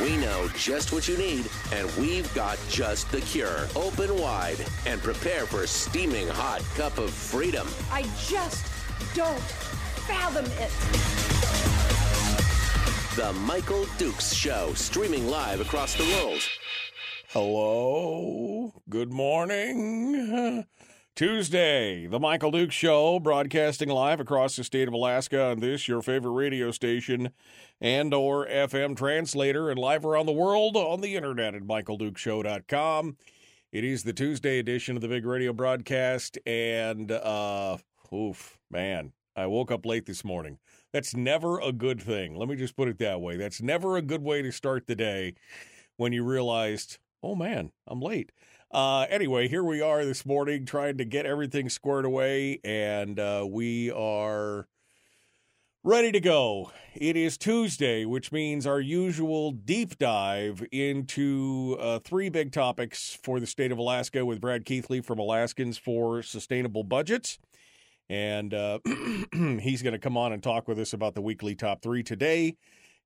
We know just what you need, and we've got just the cure. Open wide and prepare for a steaming hot cup of freedom. I just don't fathom it. The Michael Dukes Show, streaming live across the world. Hello. Good morning. Tuesday, the Michael Duke Show, broadcasting live across the state of Alaska on this, your favorite radio station and or FM translator, and live around the world on the internet at michaeldukeshow.com. It is the Tuesday edition of the big radio broadcast, and uh, oof, man, I woke up late this morning. That's never a good thing. Let me just put it that way. That's never a good way to start the day when you realized, oh man, I'm late. Uh, anyway, here we are this morning trying to get everything squared away, and uh, we are ready to go. It is Tuesday, which means our usual deep dive into uh, three big topics for the state of Alaska with Brad Keithley from Alaskans for Sustainable Budgets. And uh, he's going to come on and talk with us about the weekly top three today.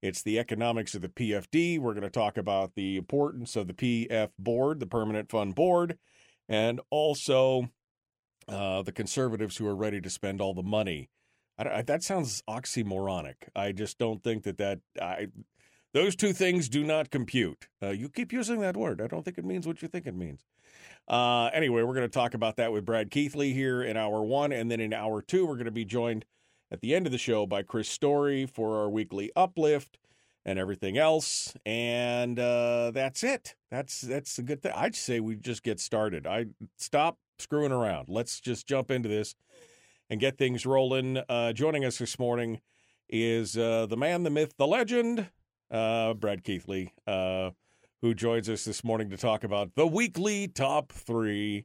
It's the economics of the PFD. We're going to talk about the importance of the PF board, the Permanent Fund Board, and also uh, the conservatives who are ready to spend all the money. I, I, that sounds oxymoronic. I just don't think that that I, those two things do not compute. Uh, you keep using that word. I don't think it means what you think it means. Uh, anyway, we're going to talk about that with Brad Keithley here in hour one. And then in hour two, we're going to be joined at the end of the show by Chris Story for our weekly uplift and everything else. And uh, that's it. That's that's a good thing. I'd say we just get started. I stop screwing around. Let's just jump into this and get things rolling. Uh, joining us this morning is uh, the man, the myth, the legend, uh, Brad Keithley. Uh, who joins us this morning to talk about the weekly top three.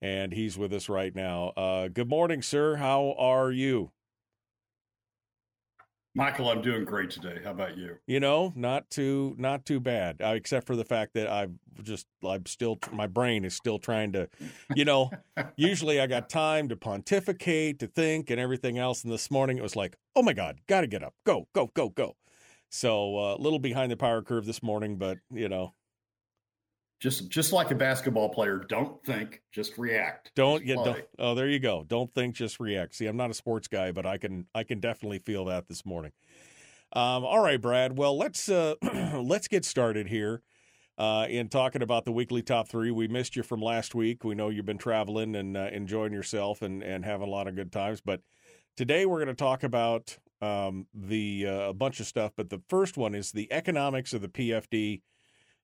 And he's with us right now. Uh, good morning, sir. How are you? Michael, I'm doing great today. How about you? You know, not too not too bad, uh, except for the fact that I've just I'm still my brain is still trying to, you know, usually I got time to pontificate, to think, and everything else. And this morning it was like, oh my God, got to get up, go, go, go, go. So a uh, little behind the power curve this morning, but you know, just just like a basketball player, don't think, just react. Don't get don't, oh there you go. Don't think, just react. See, I'm not a sports guy, but I can I can definitely feel that this morning. Um, all right, Brad. Well, let's uh, let's get started here uh, in talking about the weekly top three. We missed you from last week. We know you've been traveling and uh, enjoying yourself and and having a lot of good times, but today we're going to talk about um, the uh, a bunch of stuff, but the first one is the economics of the PFD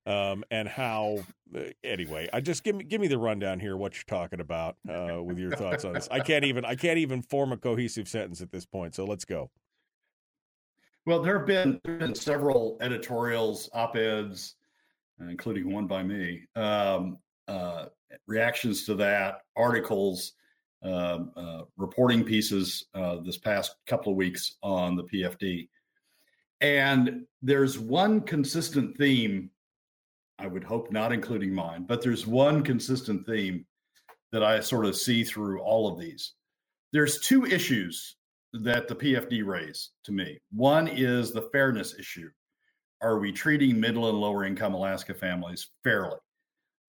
um, and how. Uh, anyway, I just give me give me the rundown here. What you're talking about uh, with your thoughts on this? I can't even I can't even form a cohesive sentence at this point. So let's go. Well, there have been, there have been several editorials, op eds, including one by me, um, uh, reactions to that, articles um, uh, reporting pieces uh, this past couple of weeks on the PFD. And there's one consistent theme, I would hope not including mine, but there's one consistent theme that I sort of see through all of these. There's two issues that the PFD raise to me. One is the fairness issue. Are we treating middle and lower income Alaska families fairly?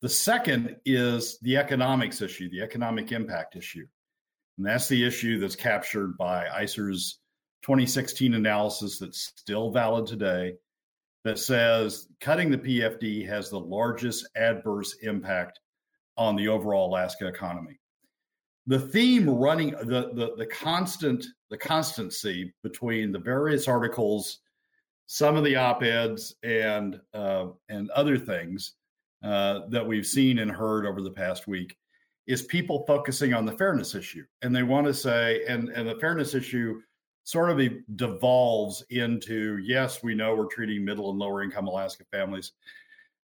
The second is the economics issue, the economic impact issue. And that's the issue that's captured by ISER's 2016 analysis that's still valid today that says cutting the PFD has the largest adverse impact on the overall Alaska economy. The theme running the, the the constant the constancy between the various articles, some of the op-eds and uh, and other things uh, that we've seen and heard over the past week is people focusing on the fairness issue. And they want to say, and, and the fairness issue sort of devolves into yes, we know we're treating middle and lower income Alaska families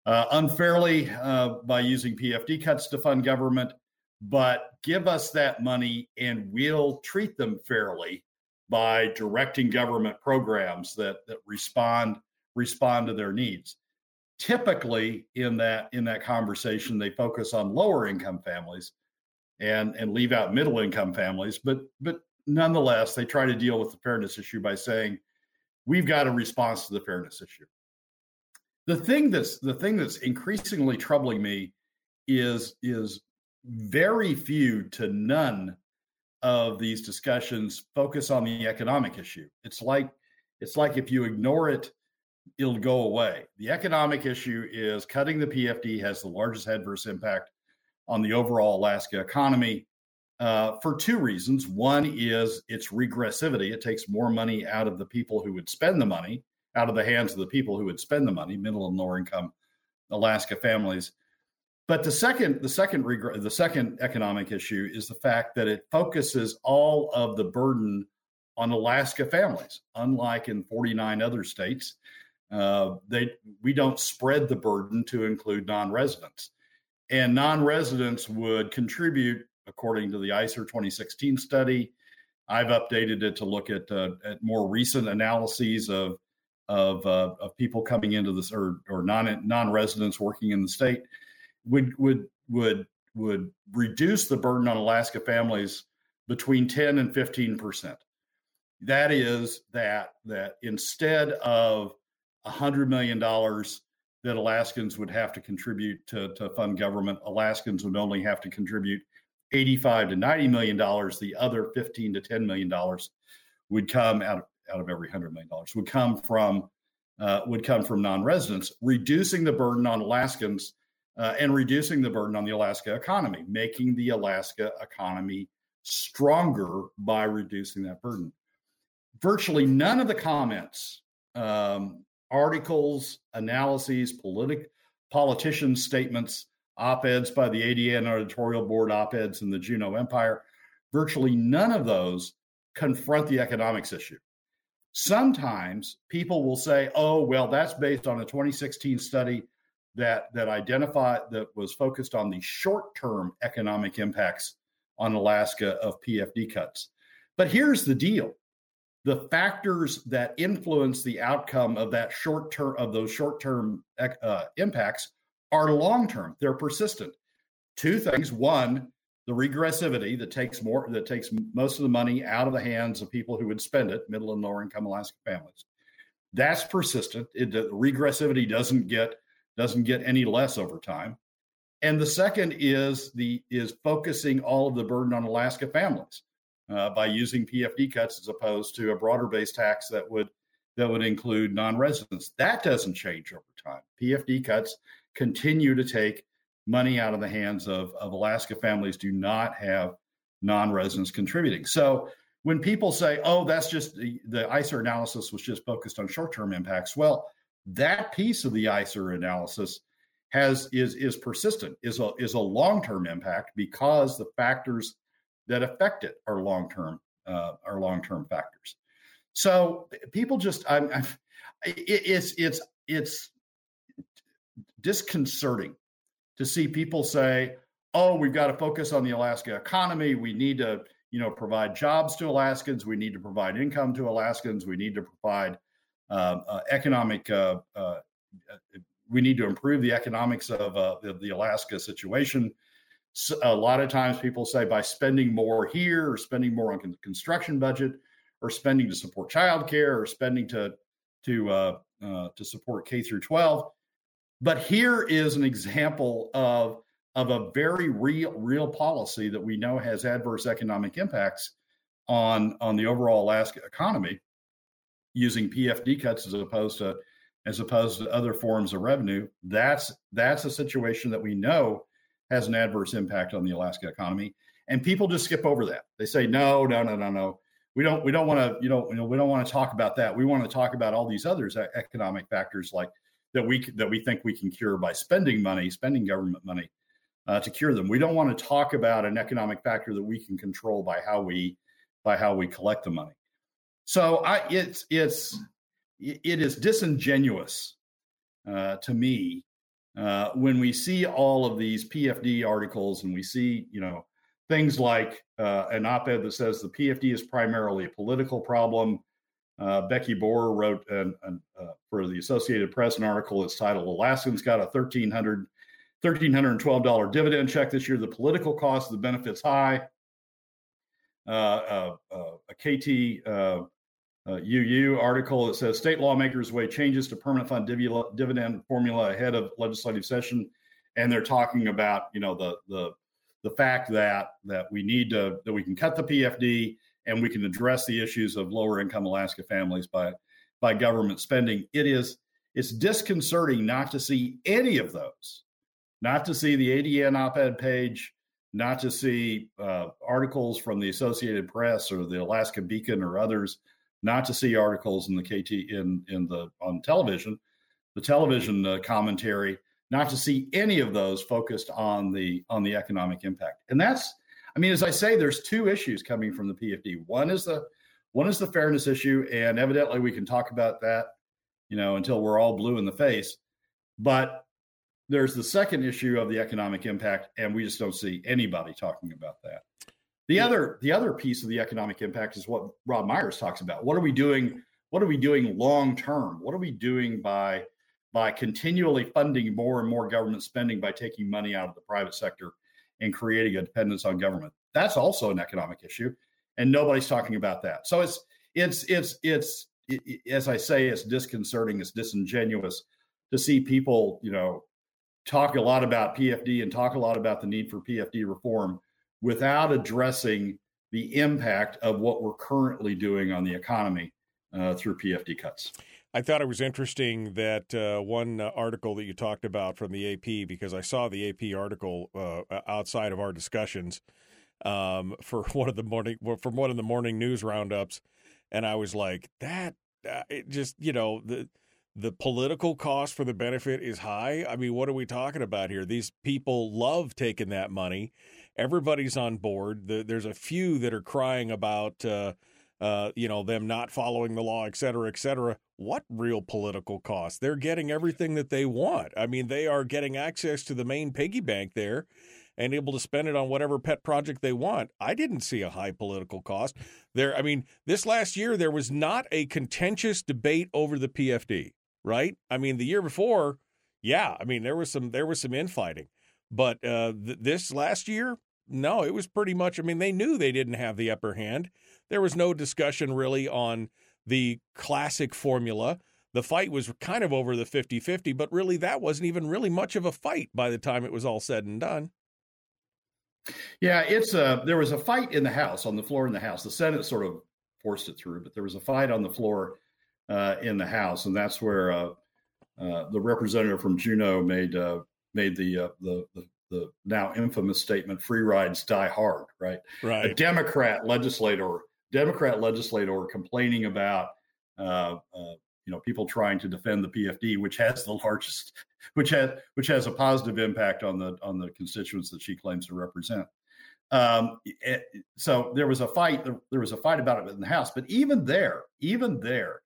uh, unfairly uh, by using PFD cuts to fund government, but give us that money and we'll treat them fairly by directing government programs that, that respond respond to their needs. Typically, in that in that conversation, they focus on lower income families and and leave out middle income families, but but nonetheless, they try to deal with the fairness issue by saying we've got a response to the fairness issue. The thing that's the thing that's increasingly troubling me is is very few to none of these discussions focus on the economic issue. It's like it's like if you ignore it, it'll go away. The economic issue is cutting the PFD has the largest adverse impact on the overall Alaska economy uh, for two reasons. One is its regressivity; it takes more money out of the people who would spend the money, out of the hands of the people who would spend the money, middle and lower income Alaska families. But the second, the second, the second economic issue is the fact that it focuses all of the burden on Alaska families. Unlike in 49 other states, uh, they we don't spread the burden to include non-residents, and non-residents would contribute, according to the ISER 2016 study. I've updated it to look at uh, at more recent analyses of of uh, of people coming into this or or non non residents working in the state would would would would reduce the burden on Alaska families between 10 and 15 percent. That is that that instead of hundred million dollars that Alaskans would have to contribute to, to fund government, Alaskans would only have to contribute 85 to 90 million dollars. The other 15 to 10 million dollars would come out of, out of every hundred million dollars would come from uh, would come from non-residents, reducing the burden on Alaskans uh, and reducing the burden on the Alaska economy, making the Alaska economy stronger by reducing that burden. Virtually none of the comments, um, articles, analyses, politic, politicians' statements, op eds by the ADN editorial board, op eds in the Juneau Empire, virtually none of those confront the economics issue. Sometimes people will say, oh, well, that's based on a 2016 study that that identified that was focused on the short-term economic impacts on Alaska of PFD cuts. But here's the deal. The factors that influence the outcome of that short term of those short term uh, impacts are long term. They're persistent. Two things: one, the regressivity that takes more that takes most of the money out of the hands of people who would spend it, middle and lower income Alaska families. That's persistent. It, the regressivity doesn't get doesn't get any less over time. And the second is the is focusing all of the burden on Alaska families uh, by using PFD cuts as opposed to a broader based tax that would that would include non-residents. That doesn't change over time. PFD cuts continue to take money out of the hands of, of Alaska families do not have non-residents contributing. So when people say, "Oh, that's just the, the ISER analysis was just focused on short-term impacts," well, that piece of the ISER analysis has is is persistent, is a is a long term impact because the factors that affect it are long term uh, are long term factors. So people just I'm, I'm it, it's it's it's disconcerting to see people say, "Oh, we've got to focus on the Alaska economy. We need to." You know, provide jobs to Alaskans. We need to provide income to Alaskans. We need to provide uh, uh, economic. Uh, we need to improve the economics of the, the, Alaska situation. So a lot of times, people say by spending more here, or spending more on con- construction budget, or spending to support childcare, or spending to to to support K through 12. But here is an example of of a very real real policy that we know has adverse economic impacts on on the overall Alaska economy using PFD cuts as opposed to as opposed to other forms of revenue, that's that's a situation that we know has an adverse impact on the Alaska economy. And people just skip over that. They say, no, no, no, no, no. We don't we don't want to, you know, you know, we don't want to talk about that. We want to talk about all these others economic factors like that we that we think we can cure by spending money, spending government money uh, to cure them. We don't want to talk about an economic factor that we can control by how we by how we collect the money. So I, it's it's it is disingenuous uh, to me uh, when we see all of these PFD articles and we see, you know, things like uh, an op-ed that says the PFD is primarily a political problem. Uh, Becky Bohrer wrote an, an, uh, for the Associated Press an article. It's titled "Alaskans Got a 1300 $1,312 dividend check this year. The political cost of the benefits high. Uh, uh, uh a KT UU uh, article that says state lawmakers weigh changes to permanent fund div- dividend formula ahead of legislative session, and they're talking about you know the the the fact that that we need to that we can cut the PFD and we can address the issues of lower income Alaska families by by government spending. It is it's disconcerting not to see any of those, not to see the ADN op-ed page, not to see uh, articles from the Associated Press or the Alaska Beacon or others not to see articles in the KT in in the on television, the television uh, commentary, not to see any of those focused on the on the economic impact. And that's, I mean, as I say, there's two issues coming from the PFD. One is the one is the fairness issue, and evidently we can talk about that, you know, until we're all blue in the face. But there's the second issue of the economic impact, and we just don't see anybody talking about that. The yeah. other the other piece of the economic impact is what Rob Myers talks about. What are we doing? What are we doing long term? What are we doing by by continually funding more and more government spending by taking money out of the private sector and creating a dependence on government? That's also an economic issue, and nobody's talking about that. So it's it's it's it's it, as I say, it's disconcerting, it's disingenuous to see people, you know, talk a lot about PFD and talk a lot about the need for PFD reform without addressing the impact of what we're currently doing on the economy uh, through PFD cuts. I thought it was interesting that uh, one uh, article that you talked about from the AP because I saw the AP article uh, outside of our discussions um, for one of the morning from one of the morning news roundups, and I was like, that uh, it just you know the the political cost for the benefit is high. I mean, what are we talking about here? These people love taking that money everybody's on board. The, there's a few that are crying about, uh, you know, them not following the law, et cetera, et cetera. What real political cost? They're getting everything that they want. I mean, they are getting access to the main piggy bank there and able to spend it on whatever pet project they want. I didn't see a high political cost there. I mean, this last year there was not a contentious debate over the PFD, right? I mean, the year before, yeah, I mean there was some there was some infighting, but uh, th- this last year, no, it was pretty much. I mean, they knew they didn't have the upper hand. There was no discussion really on the classic formula. The fight was kind of over the 50 50, but really that wasn't even really much of a fight by the time it was all said and done. Yeah, it's a there was a fight in the House on the floor in the House. The Senate sort of forced it through, but there was a fight on the floor uh, in the House, and that's where uh, uh, the representative from Juneau made uh, made the, uh, the, the the now infamous statement "free rides die hard." Right. Right. A Democrat legislator, Democrat legislator, complaining about uh, uh, you know people trying to defend the PFD, which has the largest, which has which has a positive impact on the on the constituents that she claims to represent. Um, it, so there was a fight. There was a fight about it in the House, but even there, even there,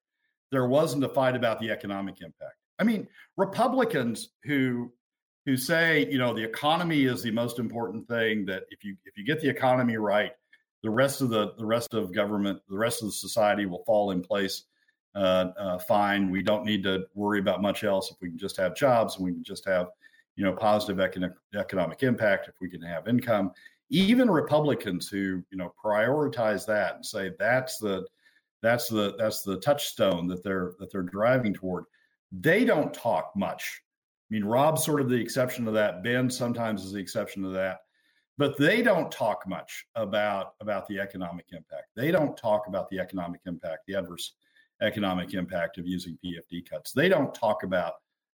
there wasn't a fight about the economic impact. I mean, Republicans who who say, you know, the economy is the most important thing. That if you if you get the economy right, the rest of the the rest of government, the rest of the society will fall in place uh, uh, fine. We don't need to worry about much else if we can just have jobs and we can just have, you know, positive economic economic impact. If we can have income, even Republicans who you know prioritize that and say that's the that's the that's the touchstone that they're that they're driving toward. They don't talk much I mean, Rob's sort of the exception to that. Ben sometimes is the exception to that. But they don't talk much about about the economic impact. They don't talk about the economic impact, the adverse economic impact of using PFD cuts. They don't talk about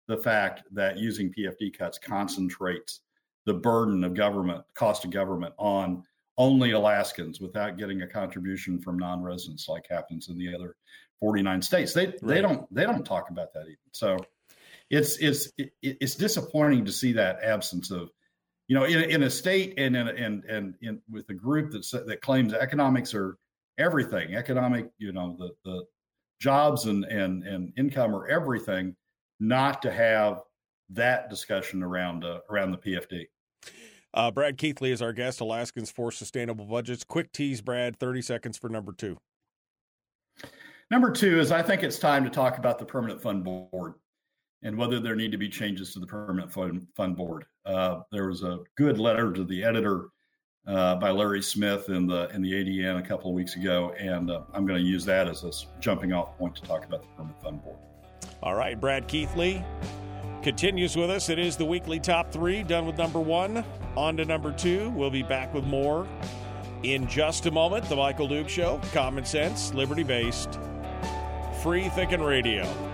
the fact that using PFD cuts concentrates the burden of government, cost of government on only Alaskans without getting a contribution from non-residents like happens in the other 49 states. They right. they don't they don't talk about that even. So it's it's it's disappointing to see that absence of you know in, in a state and in and and in with a group that that claims economics are everything economic you know the the jobs and and and income are everything not to have that discussion around uh, around the PFD. Uh, Brad Keithley is our guest, Alaskans for Sustainable Budgets. Quick tease, Brad, 30 seconds for number two. Number two is I think it's time to talk about the Permanent Fund Board and whether there need to be changes to the Permanent Fund, fund Board. Uh, there was a good letter to the editor uh, by Larry Smith in the in the ADN a couple of weeks ago, and uh, I'm going to use that as a jumping off point to talk about the Permanent Fund Board. All right, Brad Keithley continues with us. It is the weekly top three, done with number one. On to number two. We'll be back with more in just a moment. The Michael Duke Show, common sense, liberty based, free thinking radio.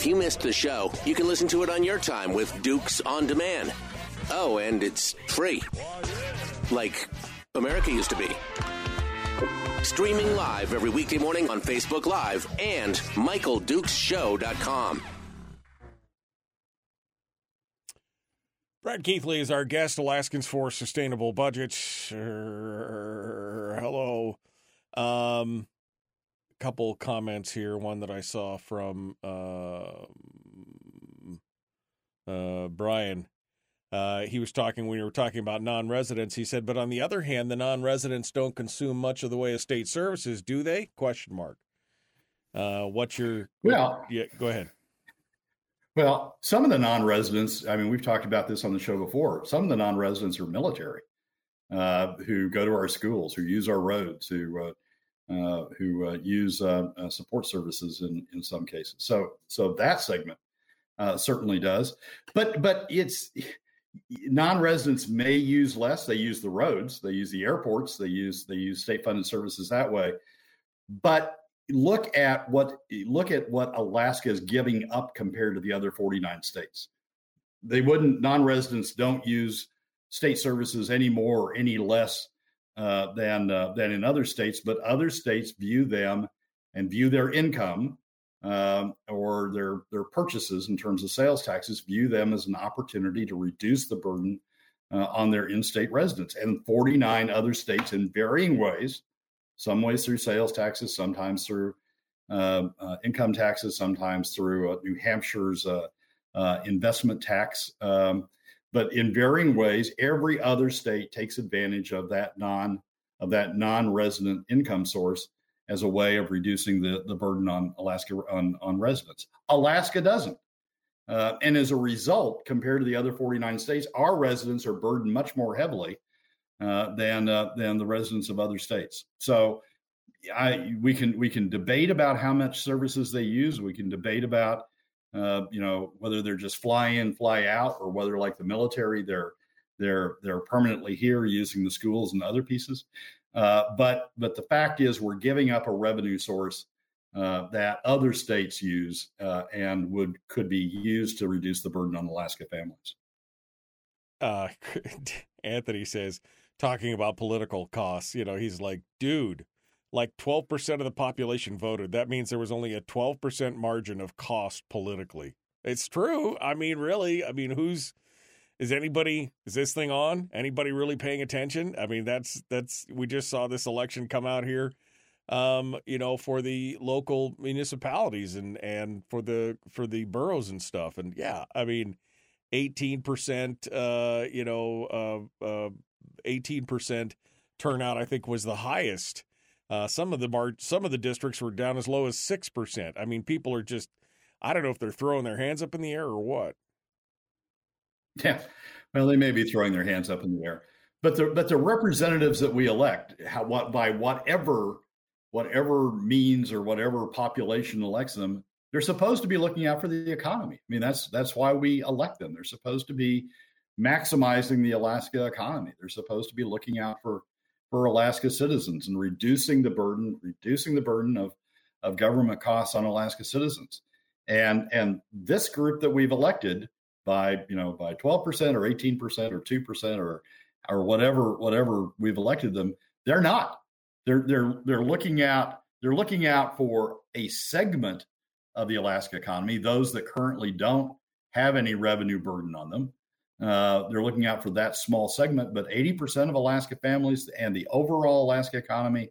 If you missed the show, you can listen to it on your time with Dukes on Demand. Oh, and it's free. Like America used to be. Streaming live every weekday morning on Facebook Live and MichaelDukesShow.com. Brad Keithley is our guest, Alaskans for Sustainable Budgets. Hello. Um, couple comments here. One that I saw from uh, uh, Brian. Uh, he was talking when we were talking about non-residents. He said, but on the other hand, the non-residents don't consume much of the way of state services, do they? Question mark. Uh, what's your well? Yeah, go ahead. Well, some of the non-residents. I mean, we've talked about this on the show before. Some of the non-residents are military uh, who go to our schools, who use our roads, who uh, uh, who uh, use uh, support services in in some cases. So so that segment certainly does, but but it's non-residents may use less. They use the roads, they use the airports, they use they use state funded services that way. But look at what look at what Alaska is giving up compared to the other 49 states. They wouldn't non-residents don't use state services any more or any less uh, than uh, than in other states, but other states view them and view their income um, or their their purchases in terms of sales taxes view them as an opportunity to reduce the burden uh, on their in-state residents. And 49 other states, in varying ways, some ways through sales taxes, sometimes through uh, uh, income taxes, sometimes through uh, New Hampshire's investment tax. Um, but in varying ways, every other state takes advantage of that non of that non-resident income source as a way of reducing the, the burden on Alaska on, on residents. Alaska doesn't. Uh, and as a result, compared to the other 49 states, our residents are burdened much more heavily uh, than uh, than the residents of other states. So, I we can we can debate about how much services they use. We can debate about uh, you know whether they're just fly in fly out or whether like the military they're they're they're permanently here using the schools and other pieces. Uh, but but the fact is we're giving up a revenue source uh, that other states use uh, and would could be used to reduce the burden on alaska families. Uh, anthony says talking about political costs you know he's like dude like 12% of the population voted. That means there was only a 12% margin of cost politically. It's true. I mean, really, I mean, who's is anybody is this thing on? Anybody really paying attention? I mean, that's that's we just saw this election come out here um, you know, for the local municipalities and and for the for the boroughs and stuff. And yeah, I mean, 18% uh, you know, uh, uh 18% turnout I think was the highest uh, some of the bar- some of the districts were down as low as six percent. I mean, people are just I don't know if they're throwing their hands up in the air or what. Yeah, well, they may be throwing their hands up in the air, but the but the representatives that we elect, how, what by whatever whatever means or whatever population elects them, they're supposed to be looking out for the economy. I mean, that's that's why we elect them. They're supposed to be maximizing the Alaska economy. They're supposed to be looking out for for Alaska citizens and reducing the burden, reducing the burden of, of government costs on Alaska citizens. And and this group that we've elected by you know by 12% or 18% or 2% or or whatever whatever we've elected them, they're not. They're they're they're looking out they're looking out for a segment of the Alaska economy, those that currently don't have any revenue burden on them. Uh, they're looking out for that small segment, but 80% of Alaska families and the overall Alaska economy,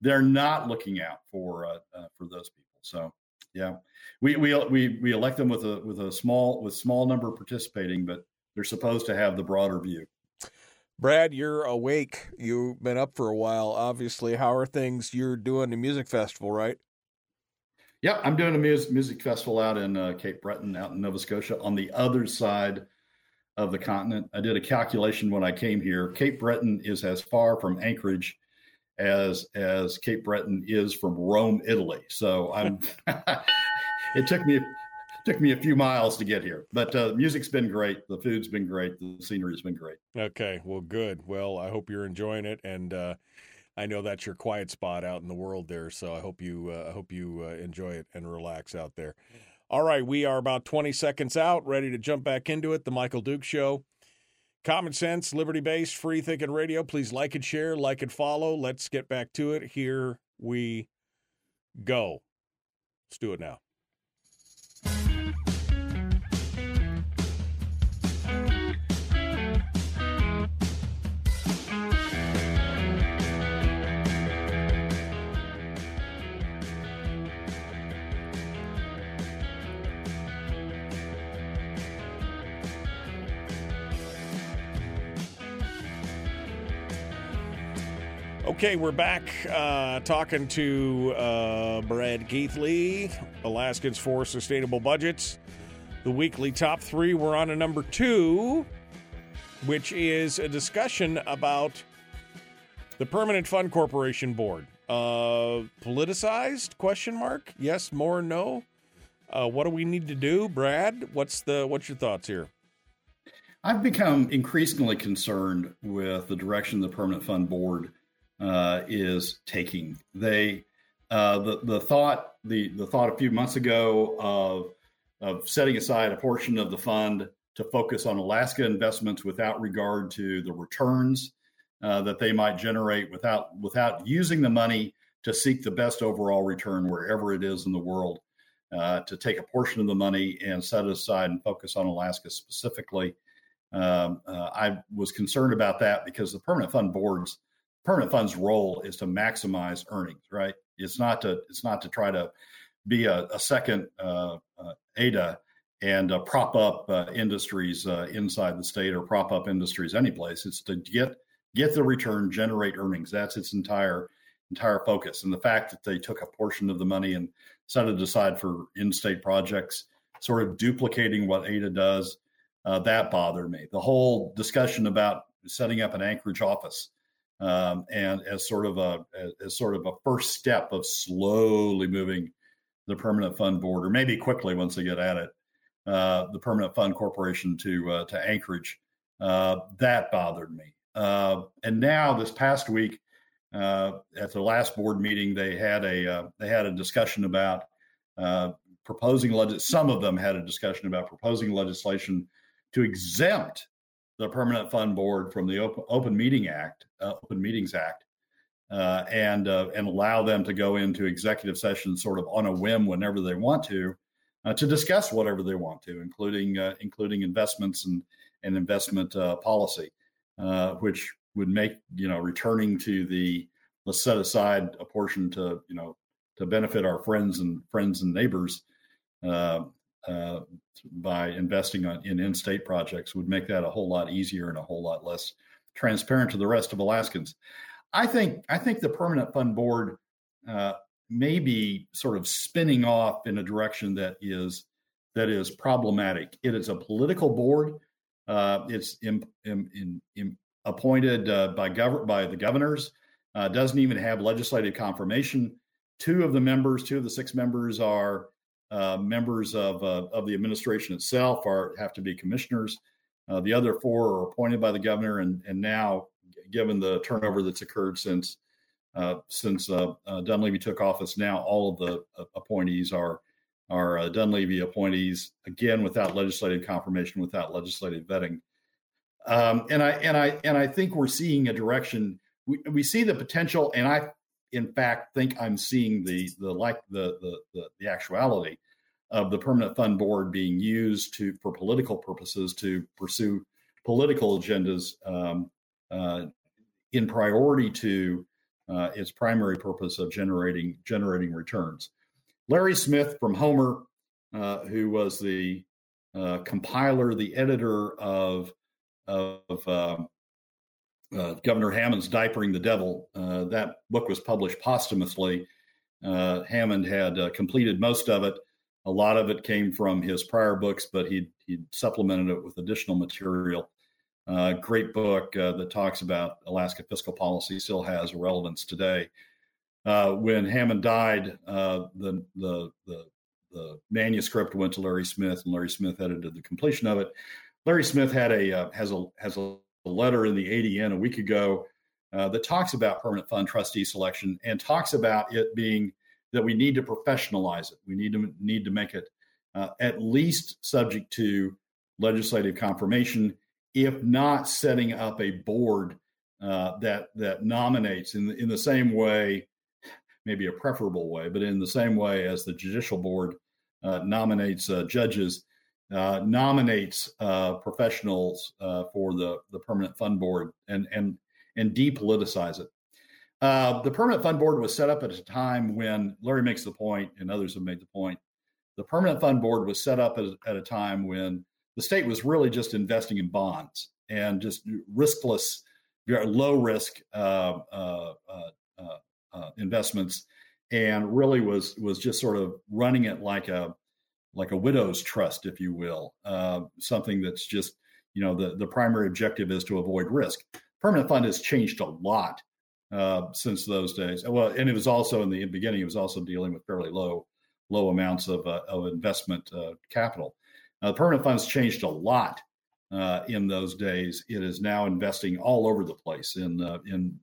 they're not looking out for uh, uh, for those people. So, yeah, we we we we elect them with a with a small with small number participating, but they're supposed to have the broader view. Brad, you're awake. You've been up for a while. Obviously, how are things? You're doing the music festival, right? Yeah, I'm doing a music music festival out in uh, Cape Breton, out in Nova Scotia, on the other side of the continent. I did a calculation when I came here. Cape Breton is as far from Anchorage as as Cape Breton is from Rome, Italy. So I'm. it took me took me a few miles to get here, but uh, music's been great. The food's been great. The scenery's been great. Okay, well, good. Well, I hope you're enjoying it, and uh, I know that's your quiet spot out in the world there. So I hope you uh, I hope you uh, enjoy it and relax out there. All right, we are about 20 seconds out, ready to jump back into it. The Michael Duke Show. Common sense, liberty based, free thinking radio. Please like and share, like and follow. Let's get back to it. Here we go. Let's do it now. Okay, we're back uh, talking to uh, Brad Keithley, Alaskans for Sustainable Budgets. The weekly top three. We're on a number two, which is a discussion about the Permanent Fund Corporation Board. Uh, politicized? Question mark. Yes, more, no. Uh, what do we need to do, Brad? What's the what's your thoughts here? I've become increasingly concerned with the direction of the Permanent Fund Board uh, is taking. They uh, the the thought the the thought a few months ago of of setting aside a portion of the fund to focus on Alaska investments without regard to the returns uh, that they might generate without without using the money to seek the best overall return wherever it is in the world. Uh, to take a portion of the money and set it aside and focus on Alaska specifically. Um, uh, I was concerned about that because the permanent fund boards permanent fund's role is to maximize earnings, right? It's not to it's not to try to be a, a second uh, uh, AIDEA and uh, prop up uh, industries uh, inside the state or prop up industries anyplace. It's to get get the return, generate earnings. That's its entire entire focus. And the fact that they took a portion of the money and set it aside for in-state projects, sort of duplicating what AIDEA does, uh, that bothered me. The whole discussion about setting up an Anchorage office um, and as sort of a as sort of a first step of slowly moving the permanent fund board, or maybe quickly once they get at it, uh, the permanent fund corporation to uh, to Anchorage. Uh, that bothered me. Uh, and now this past week, uh, at the last board meeting, they had a uh, they had a discussion about proposing legis- Some of them had a discussion about proposing legislation to exempt the Permanent Fund Board from the Open, Open Meeting Act, uh, Open Meetings Act, uh, and uh, and allow them to go into executive session sort of on a whim whenever they want to, uh, to discuss whatever they want to, including uh, including investments and and investment uh, policy, which would make you know returning to the let's set aside a portion to you know to benefit our friends and friends and neighbors uh, by investing on, in in-state projects would make that a whole lot easier and a whole lot less transparent to the rest of Alaskans. I think I think the permanent fund board uh, may be sort of spinning off in a direction that is that is problematic. It is a political board. Uh, it's in, in, in, appointed uh, by gov- by the governors. Uh, doesn't even have legislative confirmation. Two of the members, two of the six members, are uh, members of, uh, of the administration itself are have to be commissioners. Uh, the other four are appointed by the governor, and and now, given the turnover that's occurred since uh, since uh, Dunleavy took office, now all of the appointees are are Dunleavy appointees again without legislative confirmation, without legislative vetting. Um, and I and I and I think we're seeing a direction. We, we see the potential, and I in fact think I'm seeing the the like the the the, the actuality of the permanent fund board being used to for political purposes to pursue political agendas um, uh, in priority to uh, its primary purpose of generating generating returns. Larry Smith from Homer, uh, who was the uh, compiler, the editor of of um, uh, Governor Hammond's "Diapering the Devil," uh, that book was published posthumously. Uh, Hammond had completed most of it. A lot of it came from his prior books, but he he supplemented it with additional material. Uh, great book uh, that talks about Alaska fiscal policy still has relevance today. Uh, when Hammond died, uh, the, the, the the manuscript went to Larry Smith, and Larry Smith edited the completion of it. Larry Smith had a uh, has a has a letter in the ADN a week ago uh, that talks about permanent fund trustee selection and talks about it being that we need to professionalize it. We need to need to make it at least subject to legislative confirmation if not setting up a board uh, that that nominates in the, in the same way, maybe a preferable way, but in the same way as the judicial board uh, nominates uh, judges, uh, nominates uh, professionals uh, for the the permanent fund board and and and depoliticize it. the permanent fund board was set up at a time when Larry makes the point, and others have made the point. The permanent fund board was set up at, at a time when the state was really just investing in bonds and just riskless, low risk uh, uh, uh, uh, investments, and really was was just sort of running it like a like a widow's trust, if you will, uh, something that's just you know the the primary objective is to avoid risk. Permanent fund has changed a lot uh, since those days. Well, and it was also in the beginning, it was also dealing with fairly low low amounts of of investment capital. Uh, the permanent fund's changed a lot uh, in those days. It is now investing all over the place in uh, in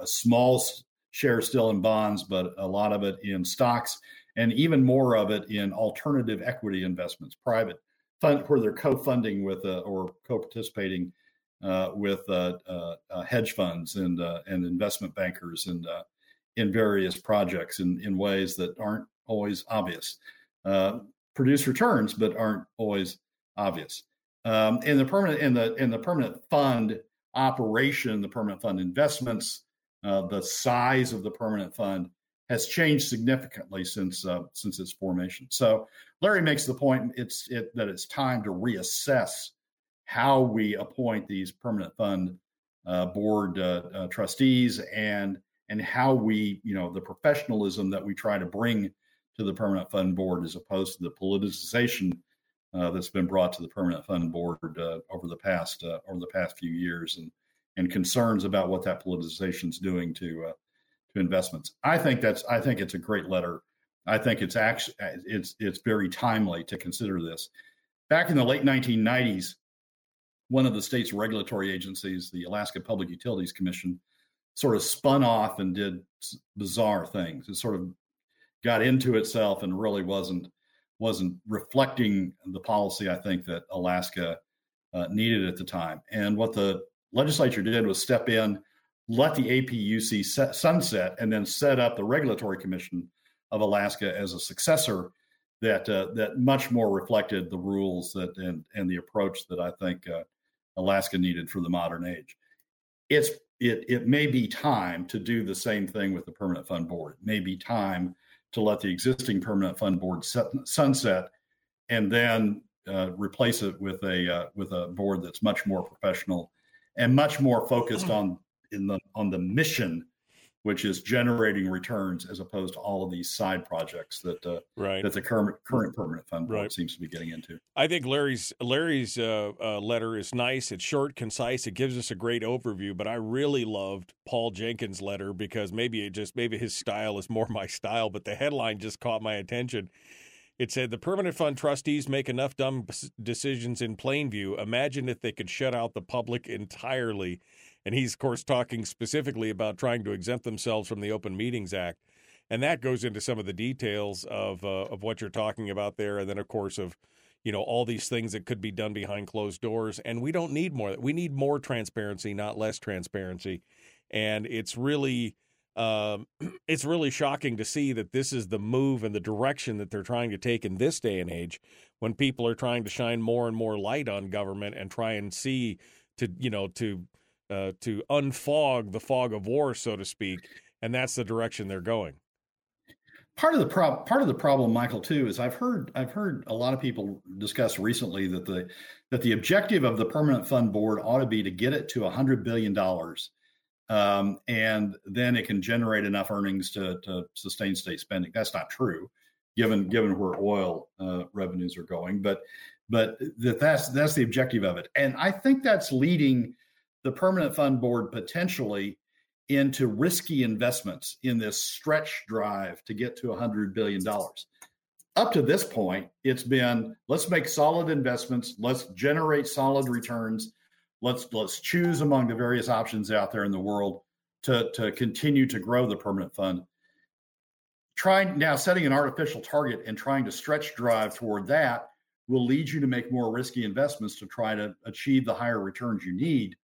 a small share still in bonds, but a lot of it in stocks, and even more of it in alternative equity investments, private fund where they're co-funding with uh, or co-participating uh, with uh, hedge funds and and investment bankers and in various projects in in ways that aren't always obvious. Uh, produce returns, but aren't always obvious. Um, in the permanent in the in the permanent fund operation, the permanent fund investments, uh, the size of the permanent fund has changed significantly since uh, since its formation. So Larry makes the point it's it, that it's time to reassess how we appoint these permanent fund uh, board uh, uh, trustees and and how we you know the professionalism that we try to bring to the permanent fund board as opposed to the politicization uh, that's been brought to the permanent fund board uh, over the past over the past few years and and concerns about what that politicization is doing to to investments. I think that's I think it's a great letter. I think it's actually it's it's very timely to consider this. Back in the late 1990s, one of the state's regulatory agencies, the Alaska Public Utilities Commission, sort of spun off and did bizarre things. It sort of got into itself and really wasn't wasn't reflecting the policy I think that Alaska uh, needed at the time. And what the legislature did was step in, let the APUC set, sunset, and then set up the Regulatory Commission of Alaska as a successor that uh, that much more reflected the rules that and and the approach that I think uh, Alaska needed for the modern age. It's it it may be time to do the same thing with the Permanent Fund Board. It may be time to let the existing permanent fund board set, sunset and then uh, replace it with a uh, with a board that's much more professional and much more focused on in the on the mission which is generating returns as opposed to all of these side projects that uh, right. that the current current permanent fund board right. seems to be getting into. I think Larry's Larry's uh, uh, letter is nice. It's short, concise. It gives us a great overview. But I really loved Paul Jenkins' letter because maybe it just maybe his style is more my style. But the headline just caught my attention. It said the permanent fund trustees make enough dumb decisions in plain view. Imagine if they could shut out the public entirely. And he's, of course, talking specifically about trying to exempt themselves from the Open Meetings Act. And that goes into some of the details of uh, of what you're talking about there, and then of course of you know all these things that could be done behind closed doors. And we don't need more. We need more transparency, not less transparency. And it's really um, it's really shocking to see that this is the move and the direction that they're trying to take in this day and age when people are trying to shine more and more light on government and try and see to you know to uh, to unfog the fog of war so to speak and that's the direction they're going. Part of the prob- part of the problem michael too is i've heard i've heard a lot of people discuss recently that the that the objective of the permanent fund board ought to be to get it to 100 billion dollars um, and then it can generate enough earnings to, to sustain state spending. That's not true, given given where oil uh, revenues are going. But but that that's that's the objective of it, and I think that's leading the permanent fund board potentially into risky investments in this stretch drive to get to 100 billion dollars. Up to this point, it's been let's make solid investments, let's generate solid returns let's let's choose among the various options out there in the world to to continue to grow the permanent fund. Trying now setting an artificial target and trying to stretch drive toward that will lead you to make more risky investments to try to achieve the higher returns you need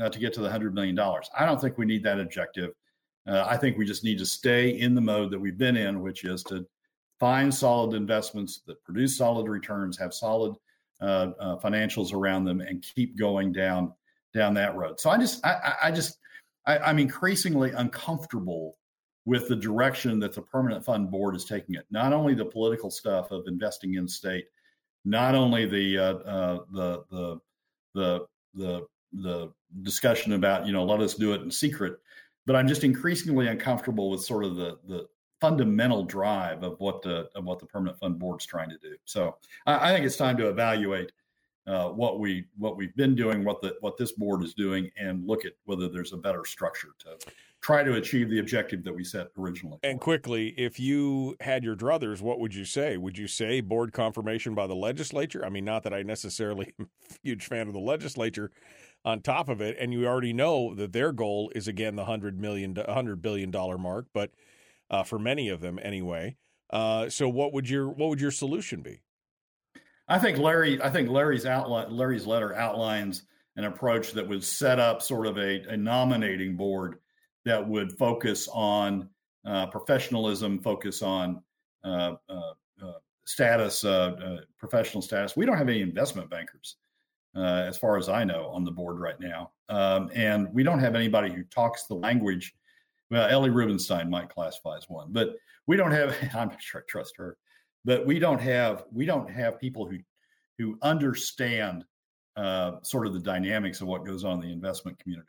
uh, to get to the $100 million i don't think we need that objective. Uh, i think we just need to stay in the mode that we've been in which is to find solid investments that produce solid returns have solid uh, uh, financials around them and keep going down down that road. So I just I, I just I, I'm increasingly uncomfortable with the direction that the permanent fund board is taking it. Not only the political stuff of investing in state, not only the uh, uh, the the the the the discussion about you know let us do it in secret, but I'm just increasingly uncomfortable with sort of the the fundamental drive of what the of what the permanent fund board is trying to do. So I, I think it's time to evaluate uh, what we what we've been doing, what the what this board is doing, and look at whether there's a better structure to try to achieve the objective that we set originally. And quickly, if you had your druthers, what would you say? Would you say board confirmation by the legislature? I mean, not that I necessarily am a huge fan of the legislature. On top of it, and you already know that their goal is again the hundred million, hundred billion dollar mark, but uh, for many of them anyway. Uh, so what would your what would your solution be? I think Larry. I think Larry's outline. Larry's letter outlines an approach that would set up sort of a, a nominating board that would focus on uh, professionalism, focus on uh, uh, uh status, uh, professional status. We don't have any investment bankers, as far as I know, on the board right now, um, and we don't have anybody who talks the language well, Ellie Rubenstein might classify as one, but we don't have. I'm not sure I trust her, but we don't have we don't have people who who understand uh, sort of the dynamics of what goes on in the investment community.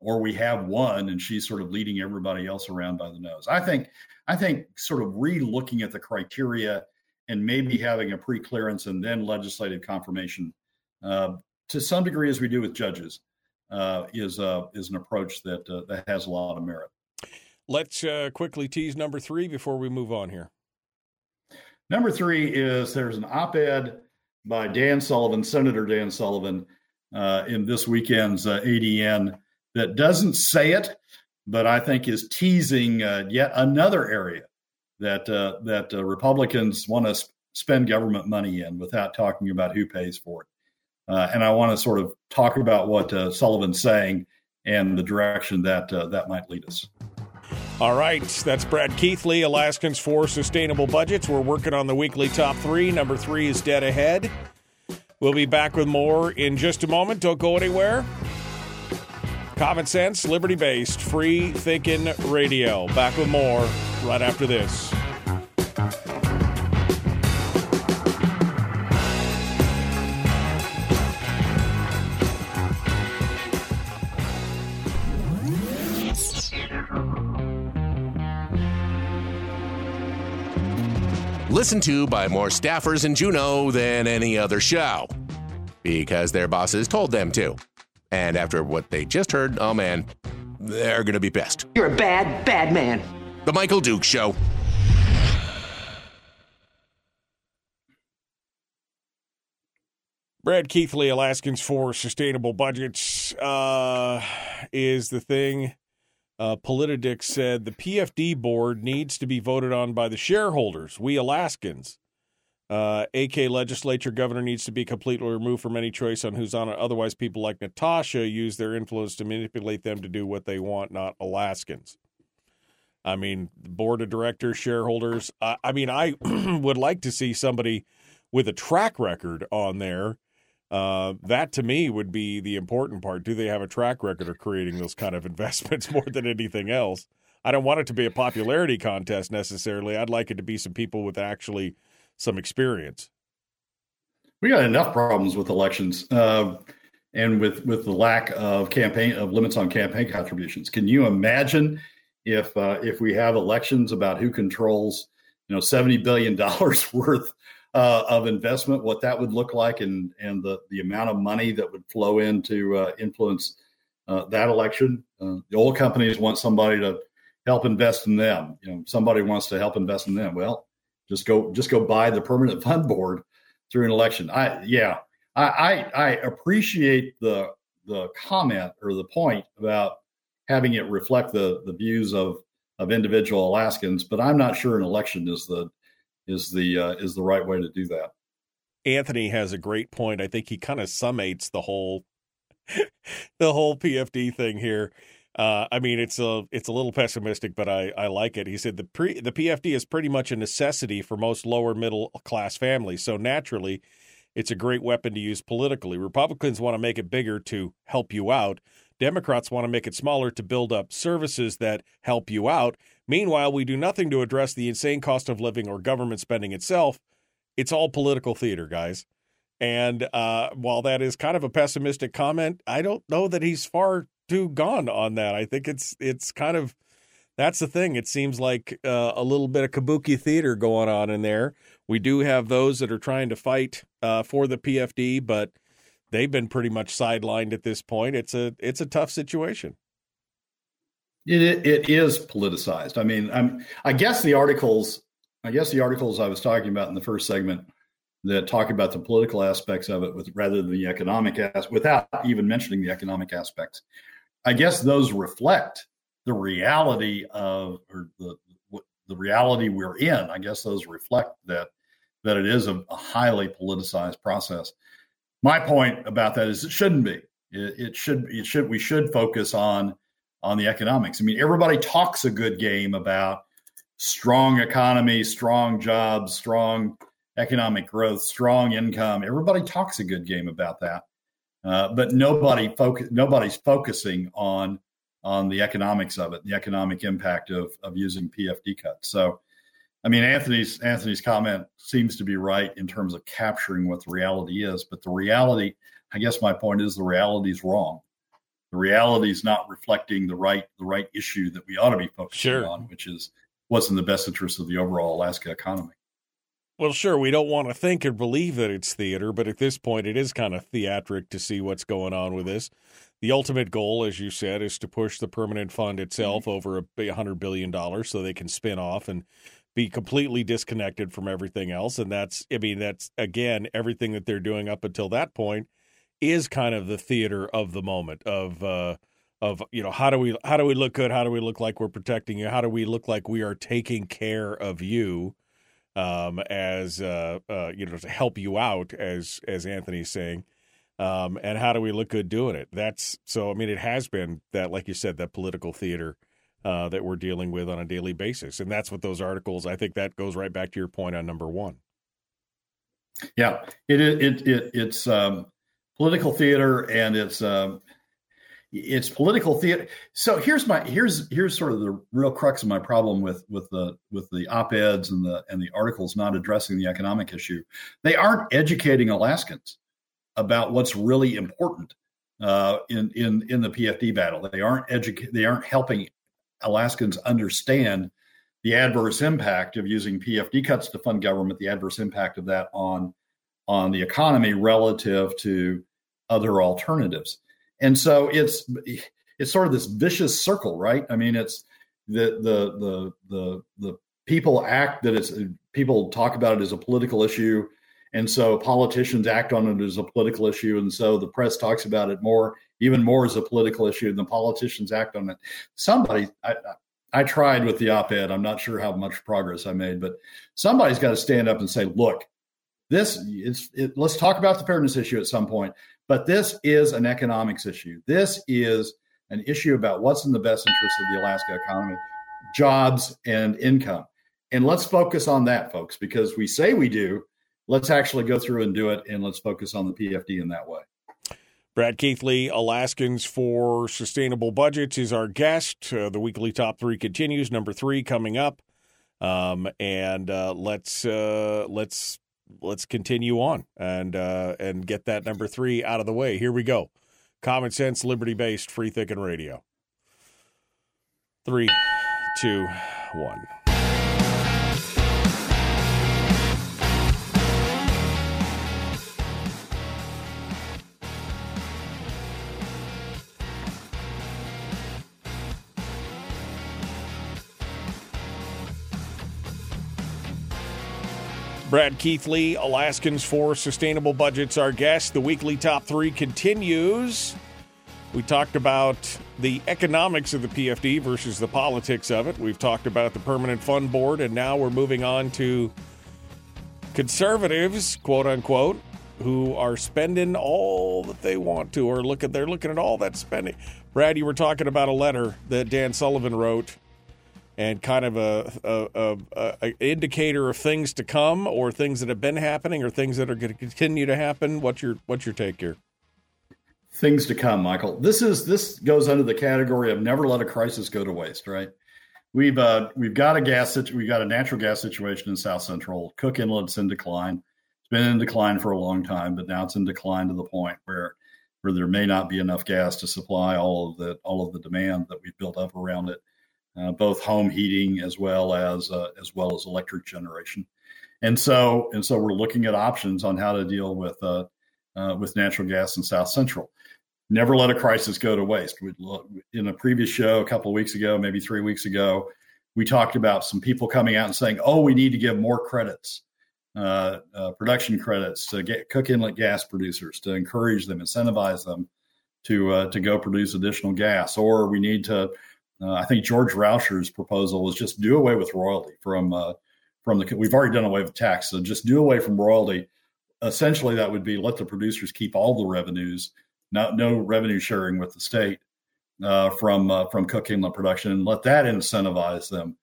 Or we have one, and she's sort of leading everybody else around by the nose. I think I think sort of re-looking at the criteria and maybe having a pre-clearance and then legislative confirmation uh, to some degree, as we do with judges, uh, is uh, is an approach that uh, that has a lot of merit. Let's uh, quickly tease number three before we move on here. Number three is there's an op ed by Dan Sullivan, Senator Dan Sullivan, uh, in this weekend's uh, ADN that doesn't say it, but I think is teasing uh, yet another area that uh, that uh, Republicans want to sp- spend government money in without talking about who pays for it. and I want to sort of talk about what Sullivan's saying and the direction that that might lead us. All right, that's Brad Keithley, Alaskans for Sustainable Budgets. We're working on the weekly top three. Number three is dead ahead. We'll be back with more in just a moment. Don't go anywhere. Common sense, liberty based, free thinking radio. Back with more right after this. Listened to by more staffers in Juneau than any other show. Because their bosses told them to. And after what they just heard, oh man, they're going to be pissed. You're a bad, bad man. The Michael Dukes Show. Brad Keithley, Alaskans for Sustainable Budgets, uh, is the thing uh, said the PFD board needs to be voted on by the shareholders, we Alaskans. Uh, AK legislature governor needs to be completely removed from any choice on who's on it. Otherwise, people like Natasha use their influence to manipulate them to do what they want, not Alaskans. I mean, board of directors, shareholders. I, I mean, I would like to see somebody with a track record on there. Uh, that to me would be the important part. Do they have a track record of creating those kind of investments more than anything else? I don't want it to be a popularity contest necessarily. I'd like it to be some people with actually some experience. We got enough problems with elections. Uh, and with with the lack of campaign of limits on campaign contributions. Can you imagine if uh, if we have elections about who controls you know seventy billion dollars worth uh, of investment, what that would look like, and and the the amount of money that would flow in to uh, influence uh, that election? Uh, the oil companies want somebody to help invest in them. You know, somebody wants to help invest in them. Well, just go just go buy the permanent fund board through an election. I yeah I, I, I appreciate the the comment or the point about having it reflect the the views of of individual Alaskans, but I'm not sure an election is the is the uh, is the right way to do that. Anthony has a great point. I think he kind of summates the whole the whole PFD thing here. Uh, I mean, it's a it's a little pessimistic, but I, I like it. He said the pre the PFD is pretty much a necessity for most lower middle class families. So naturally, it's a great weapon to use politically. Republicans want to make it bigger to help you out. Democrats want to make it smaller to build up services that help you out. Meanwhile, we do nothing to address the insane cost of living or government spending itself. It's all political theater, guys. And uh, while that is kind of a pessimistic comment, I don't know that he's far too gone on that. I think it's it's kind of that's the thing. It seems like uh, a little bit of kabuki theater going on in there. We do have those that are trying to fight uh, for the PFD, but they've been pretty much sidelined at this point. It's a it's a tough situation. It it is politicized. I mean, I'm I guess the articles I guess the articles I was talking about in the first segment that talk about the political aspects of it with rather than the economic as without even mentioning the economic aspects. I guess those reflect the reality of or the the reality we're in. I guess those reflect that that it is a, a highly politicized process. My point about that is it shouldn't be. It, it should it should we should focus on on the economics. I mean, everybody talks a good game about strong economy, strong jobs, strong economic growth, strong income. Everybody talks a good game about that, uh, but nobody focus nobody's focusing on on the economics of it, the economic impact of of using PFD cuts. So, I mean, Anthony's Anthony's comment seems to be right in terms of capturing what the reality is, but the reality, I guess, my point is the reality is wrong. The reality is not reflecting the right the right issue that we ought to be focusing sure. on, which is what's in the best interest of the overall Alaska economy. Well, sure, we don't want to think or believe that it's theater, but at this point, it is kind of theatric to see what's going on with this. The ultimate goal, as you said, is to push the permanent fund itself mm-hmm. over a hundred billion dollars, so they can spin off and be completely disconnected from everything else. And that's, I mean, that's again everything that they're doing up until that point is kind of the theater of the moment of. uh of you know how do we how do we look good how do we look like we're protecting you how do we look like we are taking care of you um, as uh, uh, you know to help you out, as as Anthony's saying. Um, and how do we look good doing it? That's so. I mean, it has been that, like you said, that political theater uh, that we're dealing with on a daily basis, and that's what those articles. I think that goes right back to your point on number one. Yeah, it it, it it's um, political theater, and it's um, it's political theater. So here's my here's here's sort of the real crux of my problem with with the with the op-eds and the and the articles not addressing the economic issue. They aren't educating Alaskans about what's really important uh, in in in the PFD battle. They aren't educate. They aren't helping Alaskans understand the adverse impact of using PFD cuts to fund government. The adverse impact of that on on the economy relative to other alternatives and so it's it's sort of this vicious circle, right? I mean, it's the the the the the people act that it's people talk about it as a political issue, and so politicians act on it as a political issue, and so the press talks about it more, even more as a political issue, and the politicians act on it. Somebody, I, I tried with the op-ed. I'm not sure how much progress I made, but somebody's got to stand up and say, "Look, this is. It, let's talk about the fairness issue at some point. But this is an economics issue. This is an issue about what's in the best interest of the Alaska economy. jobs, and income. And let's focus on that, folks, because we say we do. Let's actually go through and do it, and let's focus on the PFD in that way. Brad Keithley, Alaskans for Sustainable Budgets, is our guest. Uh, the weekly top three continues. Number three coming up, um, and uh, let's uh, let's let's continue on and uh, and get that number three out of the way. Here we go. Common sense, liberty based, free thinking radio. Three, two, one. Brad Keithley, Alaskans for Sustainable Budgets, our guest. The weekly top three continues. We talked about the economics of the PFD versus the politics of it. We've talked about the Permanent Fund Board, and now we're moving on to conservatives, quote unquote, who are spending all that they want to, or look at they're looking at all that spending. Brad, you were talking about a letter that Dan Sullivan wrote and kind of a, a, a, a, indicator of things to come or things that have been happening or things that are going to continue to happen. What's your what's your take here? Things to come michael. This is this goes under the category of never let a crisis go to waste right? We've uh, we've got a gas we've got a natural gas situation in south central. Cook inlet's in decline. It's been in decline for a long time but now it's in decline to the point where where there may not be enough gas to supply all of the all of the demand that we've built up around it uh, both home heating as well as uh, as well as electric generation. And so and so we're looking at options on how to deal with uh, uh with natural gas in South Central. Never let a crisis go to waste. we look in a previous show a couple of weeks ago, maybe three weeks ago, we talked about some people coming out and saying, "Oh, we need to give more credits." Uh, uh, production credits to get cook inlet gas producers to encourage them, incentivize them to uh, to go produce additional gas, or we need to uh, I think George Rauscher's proposal was just do away with royalty from uh, from the. We've already done away with tax, so just do away from royalty. Essentially, that would be let the producers keep all the revenues, not no revenue sharing with the state uh, from uh, from cook inlet production, and let that incentivize them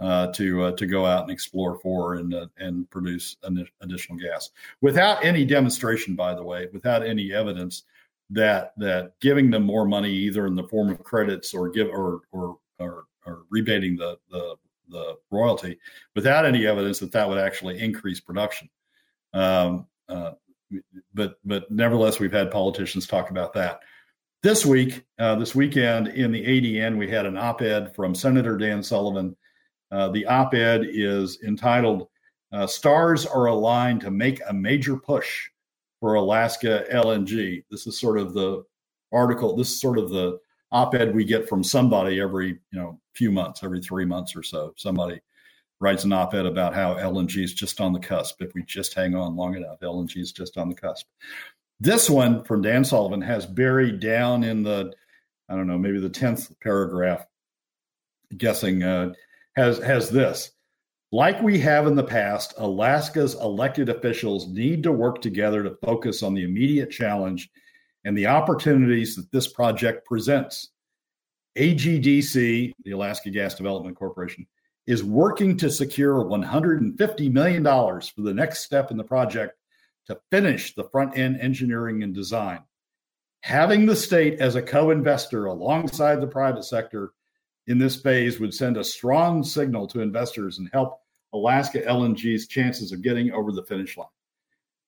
uh, to uh, to go out and explore for and and produce an additional gas without any demonstration. By the way, without any evidence that that giving them more money either in the form of credits or give or or or, or rebating the, the the royalty without any evidence that that would actually increase production. Um, uh, but but nevertheless, we've had politicians talk about that. This week, uh, this weekend in the ADN, we had an op-ed from Senator Dan Sullivan. Uh, the op-ed is entitled uh, "Stars Are Aligned to Make a Major Push for Alaska LNG. This is sort of the article. This is sort of the op-ed we get from somebody every you know few months, every three months or so. Somebody writes an op-ed about how LNG is just on the cusp. If we just hang on long enough, LNG is just on the cusp. This one from Dan Sullivan has buried down in the, I don't know, maybe the tenth paragraph. Guessing uh, has has this. Like we have in the past, Alaska's elected officials need to work together to focus on the immediate challenge and the opportunities that this project presents. AGDC, the Alaska Gas Development Corporation, is working to secure $150 million for the next step in the project to finish the front end engineering and design. Having the state as a co investor alongside the private sector in this phase would send a strong signal to investors and help Alaska LNG's chances of getting over the finish line.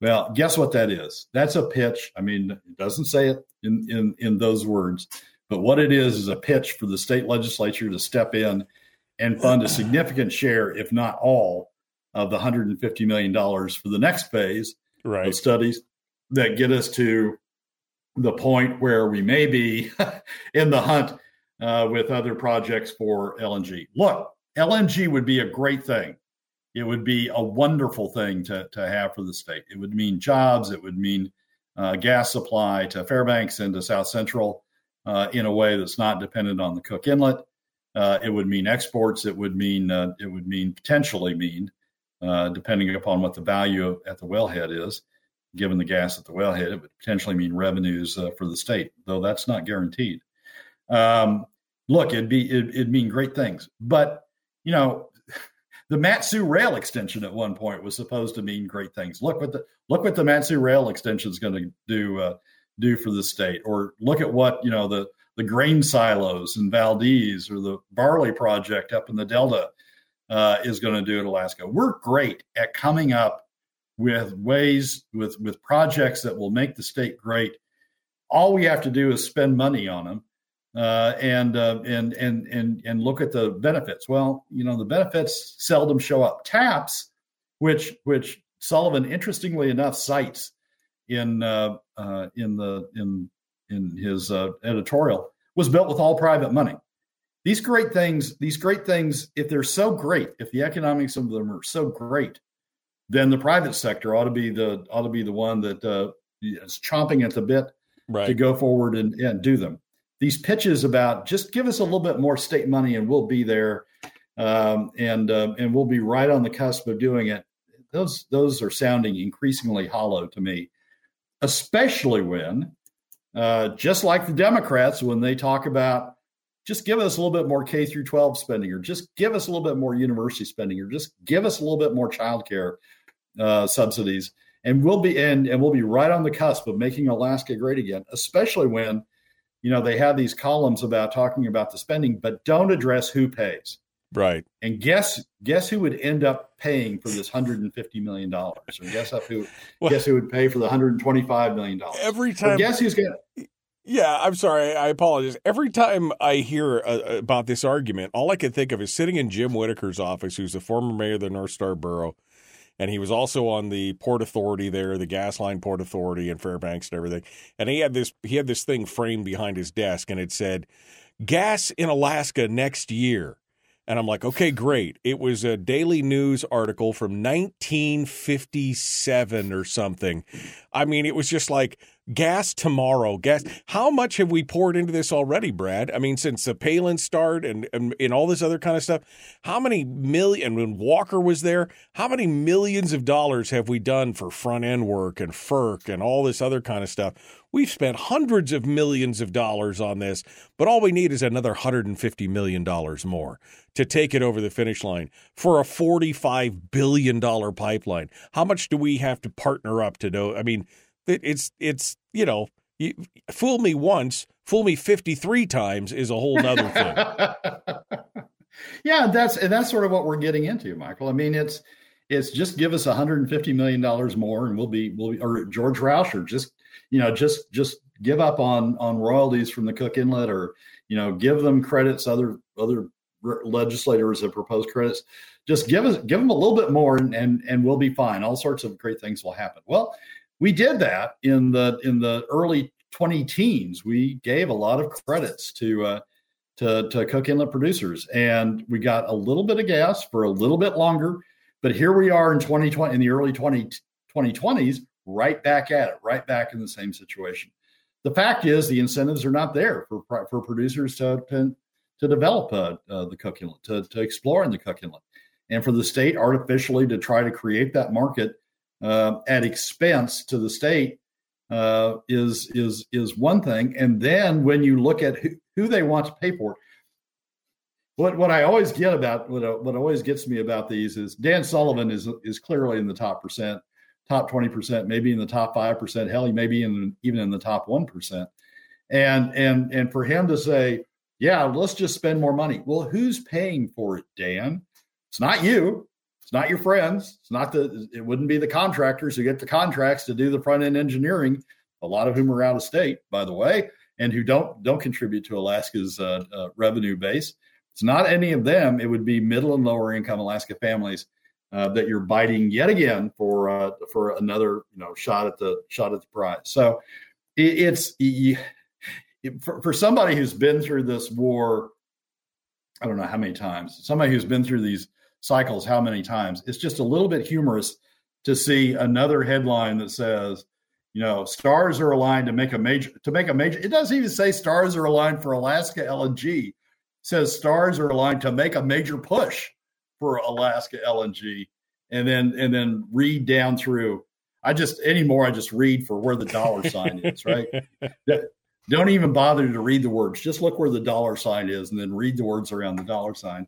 Well, guess what that is? That's a pitch. I mean, it doesn't say it in, in, in those words, but what it is is a pitch for the state legislature to step in and fund a significant share, if not all, of the $150 million for the next phase right. of studies that get us to the point where we may be in the hunt uh, with other projects for LNG. Look, LNG would be a great thing. It would be a wonderful thing to, to have for the state. It would mean jobs. It would mean uh, gas supply to Fairbanks and to South Central uh, in a way that's not dependent on the Cook Inlet. Uh, it would mean exports. It would mean uh, it would mean potentially mean, uh, depending upon what the value at the wellhead is, given the gas at the wellhead, it would potentially mean revenues for the state, though that's not guaranteed. Um, look, it'd be it, it'd mean great things. But you know, the Mat-Su rail extension at one point was supposed to mean great things. Look what the look what the Mat-Su rail extension is going to do uh, do for the state, or look at what you know the the grain silos in Valdez or the barley project up in the Delta uh, is going to do in Alaska. We're great at coming up with ways with with projects that will make the state great. All we have to do is spend money on them uh, and uh, and and and and look at the benefits. Well, you know the benefits seldom show up. TAPS, which which Sullivan interestingly enough cites in uh, uh in the in in his uh, editorial, was built with all private money these great things, these great things, if they're so great, if the economics of them are so great, then the private sector ought to be the ought to be the one that uh, is chomping at the bit right. to go forward and, and do them. These pitches about just give us a little bit more state money and we'll be there, um, and uh, and we'll be right on the cusp of doing it. Those those are sounding increasingly hollow to me, especially when, uh, just like the Democrats, when they talk about just give us a little bit more K through 12 spending, or just give us a little bit more university spending, or just give us a little bit more childcare uh, subsidies, and we'll be and and we'll be right on the cusp of making Alaska great again. Especially when, you know, they have these columns about talking about the spending, but don't address who pays. Right. And guess guess who would end up paying for this hundred and fifty million dollars? Or guess up who well, guess who would pay for the hundred and twenty five million dollars? Every time. Or guess who's going to. yeah, I'm sorry. I apologize. Every time I hear uh, about this argument, all I can think of is sitting in Jim Whitaker's office, who's the former mayor of the North Star Borough, and he was also on the Port Authority there, the Gas Line Port Authority in Fairbanks and everything. And he had this he had this thing framed behind his desk, and it said, "Gas in Alaska next year." And I'm like, okay, great. It was a Daily News article from 1957 or something. I mean, it was just like gas tomorrow. Gas. How much have we poured into this already, Brad? I mean, since the Palin start and, and, and all this other kind of stuff, how many million, when Walker was there, how many millions of dollars have we done for front end work and FERC and all this other kind of stuff? We've spent hundreds of millions of dollars on this, but all we need is another $150 million more to take it over the finish line for a $45 billion pipeline. How much do we have to partner up to know? I mean, it's it's you know, you, fool me once, fool me fifty three times is a whole nother thing. yeah, that's and that's sort of what we're getting into, Michael. I mean, it's it's just give us 150 million dollars more, and we'll be we'll be, or George Rauscher just you know just just give up on on royalties from the Cook Inlet, or you know give them credits. Other other legislators have proposed credits. Just give us give them a little bit more, and and, and we'll be fine. All sorts of great things will happen. Well, we did that in the in the early 20 teens. We gave a lot of credits to uh, to, to Cook Inlet producers, and we got a little bit of gas for a little bit longer. But here we are in 2020, in the early 20, 2020s, right back at it, right back in the same situation. The fact is, the incentives are not there for for producers to to, develop uh, uh, the Cook Inlet, to, to explore in the Cook Inlet, and for the state artificially to try to create that market uh, at expense to the state uh, is is is one thing. And then when you look at who, who they want to pay for, what what I always get about what what always gets me about these is Dan Sullivan is is clearly in the top percent, top twenty percent, maybe in the top five percent. Hell, he may be in even in the top one percent. And and and for him to say, yeah, let's just spend more money. Well, who's paying for it, Dan? It's not you. It's not your friends. It's not the. It wouldn't be the contractors who get the contracts to do the front end engineering. A lot of whom are out of state, by the way, and who don't don't contribute to Alaska's uh, uh, revenue base. It's not any of them. It would be middle and lower income Alaska families uh, that you're biting yet again for uh, for another you know shot at the shot at the prize. So it, it's it, for, for somebody who's been through this war. I don't know how many times. Somebody who's been through these cycles how many times. It's just a little bit humorous to see another headline that says, you know, stars are aligned to make a major to make a major. It doesn't even say stars are aligned for Alaska LNG. It says stars are aligned to make a major push for Alaska LNG, and then and then read down through. I just anymore I just read for where the dollar sign is. Right. don't even bother to read the words. Just look where the dollar sign is and then read the words around the dollar sign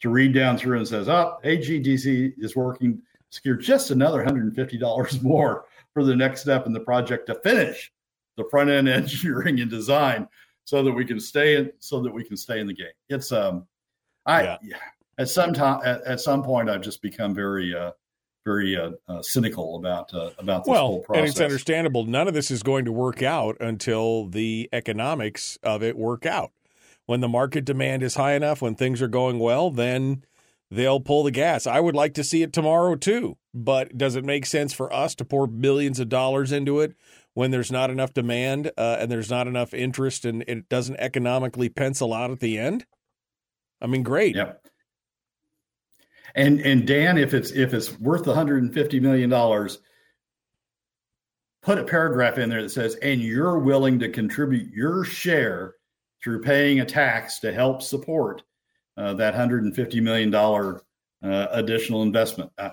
to read down through and says, oh, AGDC is working secure just another $150 more for the next step in the project to finish the front end engineering and design so that we can stay in so that we can stay in the game. It's um I yeah. at some time at, at, some point I've just become very uh very uh, uh, cynical about uh, about this well, whole process. And it's understandable. None of this is going to work out until the economics of it work out. When the market demand is high enough, when things are going well, then they'll pull the gas. I would like to see it tomorrow too, but does it make sense for us to pour billions of dollars into it when there's not enough demand uh, and there's not enough interest and it doesn't economically pencil out at the end? I mean, great. Yep. And and Dan, if it's if it's worth 150 million dollars, put a paragraph in there that says, and you're willing to contribute your share through paying a tax to help support uh, that 150 million dollar uh, additional investment. Uh,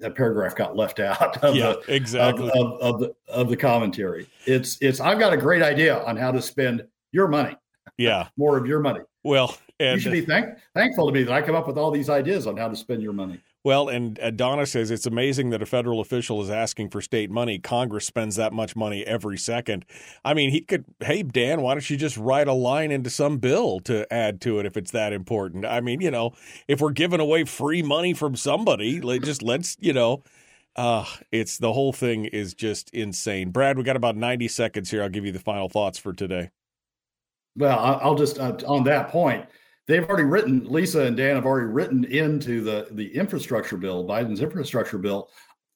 that paragraph got left out of yeah, the exactly of, of, of, the of the commentary. It's it's I've got a great idea on how to spend your money. Yeah, more of your money. Well, and, you should be thank, thankful to me that I come up with all these ideas on how to spend your money. Well, and uh, Donna says it's amazing that a federal official is asking for state money. Congress spends that much money every second. I mean, he could, hey, Dan, why don't you just write a line into some bill to add to it if it's that important? I mean, you know, if we're giving away free money from somebody, just let's, you know, uh, it's the whole thing is just insane. Brad, we got about 90 seconds here. I'll give you the final thoughts for today. Well, I'll just, uh, on that point, they've already written Lisa and Dan have already written into the the infrastructure bill, Biden's infrastructure bill,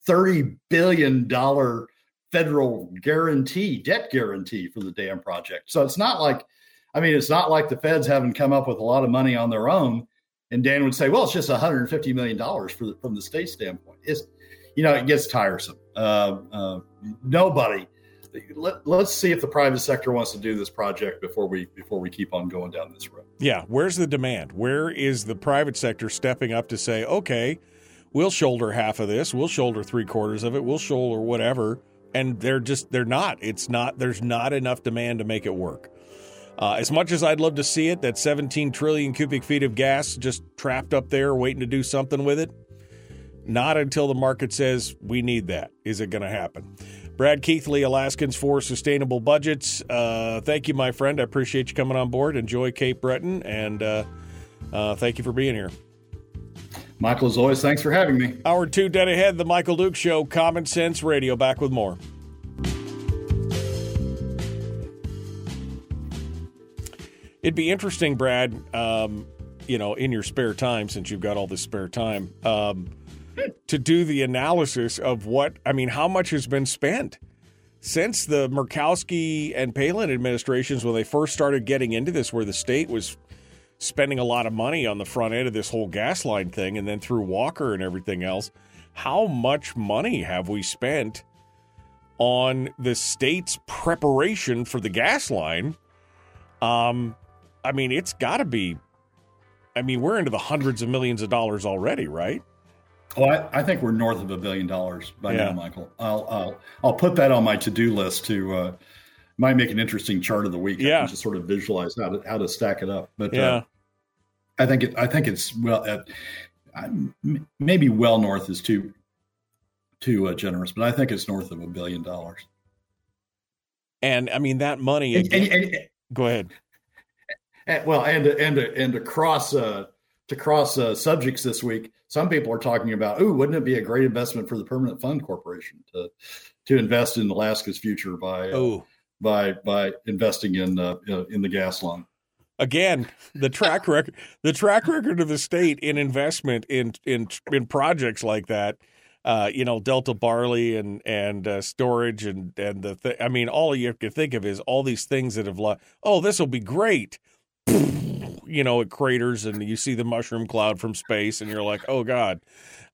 thirty billion dollar federal guarantee, debt guarantee for the dam project. So it's not like, I mean, it's not like the feds haven't come up with a lot of money on their own. And Dan would say, well, it's just 150 million dollars from the state standpoint. It's, you know, it gets tiresome. Uh, uh, nobody let, us see if the private sector wants to do this project before we before we keep on going down this road. Yeah, where's the demand? Where is the private sector stepping up to say, okay, we'll shoulder half of this, we'll shoulder three quarters of it, we'll shoulder whatever, and they're just they're not. It's not. There's not enough demand to make it work. Uh, as much as I'd love to see it, that 17 trillion cubic feet of gas just trapped up there waiting to do something with it, not until the market says we need that is it going to happen. Brad Keithley, Alaskans for Sustainable Budgets. Uh, thank you, my friend. I appreciate you coming on board. Enjoy Cape Breton, and uh, uh, thank you for being here. Michael, as always, thanks for having me. Hour two dead ahead, the Michael Dukes Show, Common Sense Radio. Back with more. It'd be interesting, Brad, um, you know, in your spare time, since you've got all this spare time. Um, to do the analysis of what I mean, how much has been spent since the Murkowski and Palin administrations when they first started getting into this, where the state was spending a lot of money on the front end of this whole gas line thing, and then through Walker and everything else. How much money have we spent on the state's preparation for the gas line? Um, I mean, it's got to be. I mean, we're into the hundreds of millions of dollars already, right? Oh, I, I, think we're north of a billion dollars by yeah. now, Michael. I'll, I'll I'll put that on my to do list to uh, might make an interesting chart of the week. Yeah, just sort of visualize how to how to stack it up. But uh, yeah, uh, I think it I think it's well at, maybe well north is too too uh, generous, but I think it's north of a billion dollars. And I mean that money. And, and, and, go ahead. well, and and and across uh, to cross uh, subjects this week, some people are talking about, oh, wouldn't it be a great investment for the Permanent Fund Corporation to to invest in Alaska's future by uh, by by investing in uh, in the gas line? Again, the track record the track record of the state in investment in in in projects like that. Uh, you know, Delta Barley and and uh, storage and and the th- I mean, all you can think of is all these things that have like, oh, this will be great you know, it craters and you see the mushroom cloud from space and you're like, oh God,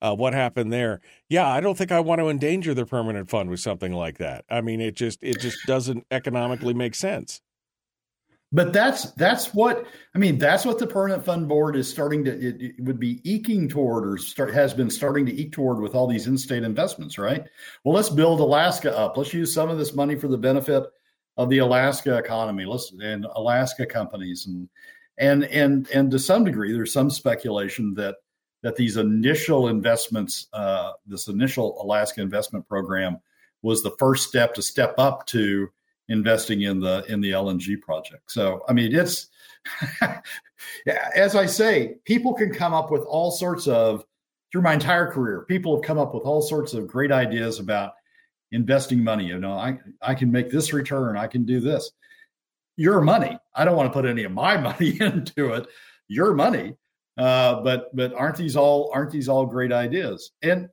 uh, what happened there? Yeah, I don't think I want to endanger the permanent fund with something like that. I mean, it just it just doesn't economically make sense. But that's that's what I mean. That's what the permanent fund board is starting to. It, it, would be eking toward, or start has been starting to eke toward with all these in-state investments, right? Well, let's build Alaska up. Let's use some of this money for the benefit of the Alaska economy, listen, and Alaska companies, and and and and to some degree, there's some speculation that that these initial investments, uh, this initial Alaska investment program, was the first step to step up to investing in the in the LNG project. So, I mean, it's as I say, people can come up with all sorts of through my entire career. People have come up with all sorts of great ideas about investing money. You know, I I can make this return. I can do this. Your money. I don't want to put any of my money into it. Your money. Uh, but but aren't these all aren't these all great ideas? And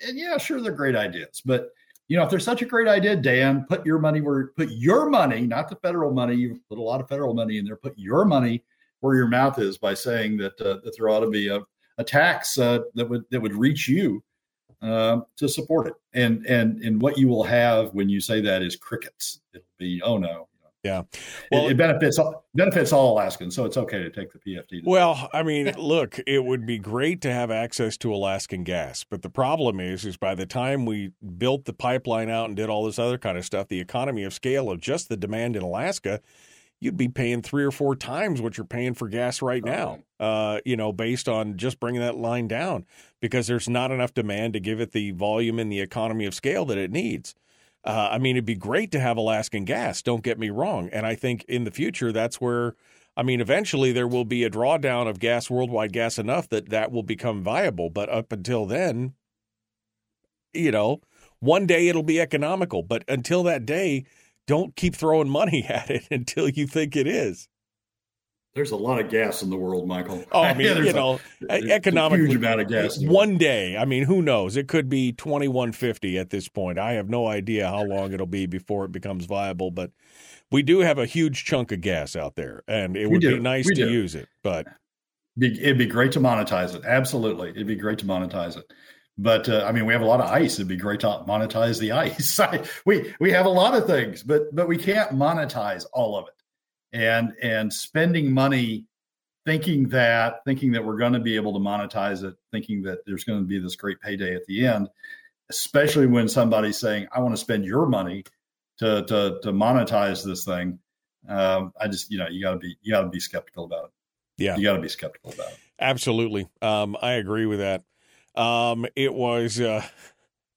and yeah, sure they're great ideas. But you know, if there's such a great idea, Dan, put your money where put your money, not the federal money. You put a lot of federal money in there. Put your money where your mouth is by saying that uh, that there ought to be a, a tax uh, that would that would reach you uh, to support it. And and and what you will have when you say that is crickets. It'll be oh no, yeah. Well, it, it, benefits benefits all Alaskans, so it's okay to take the PFD. Well, I mean, look, it would be great to have access to Alaskan gas, but the problem is, is by the time we built the pipeline out and did all this other kind of stuff, the economy of scale of just the demand in Alaska, you'd be paying three or four times what you're paying for gas right now. Uh, you know, based on just bringing that line down, because there's not enough demand to give it the volume and the economy of scale that it needs. Uh, I mean, it'd be great to have Alaskan gas. Don't get me wrong, and I think in the future that's where. I mean, eventually there will be a drawdown of gas, worldwide gas, enough that that will become viable. But up until then, you know, one day it'll be economical. But until that day, don't keep throwing money at it until you think it is. There's a lot of gas in the world, Michael. Oh, I mean, yeah, you know, economically, huge amount of gas. One day, I mean, who knows? It could be 2150 at this point. I have no idea how long it'll be before it becomes viable, but we do have a huge chunk of gas out there, and it would be nice we to do. use it. But it'd be great to monetize it. Absolutely, it'd be great to monetize it. But uh, I mean, we have a lot of ice. It'd be great to monetize the ice. we we have a lot of things, but but we can't monetize all of it and and spending money thinking that thinking that we're going to be able to monetize it thinking that there's going to be this great payday at the end especially when somebody's saying i want to spend your money to to to monetize this thing um, i just you know you got to be you got to be skeptical about it. Yeah. You got to be skeptical about it. Absolutely. Um, i agree with that. Um, it was uh,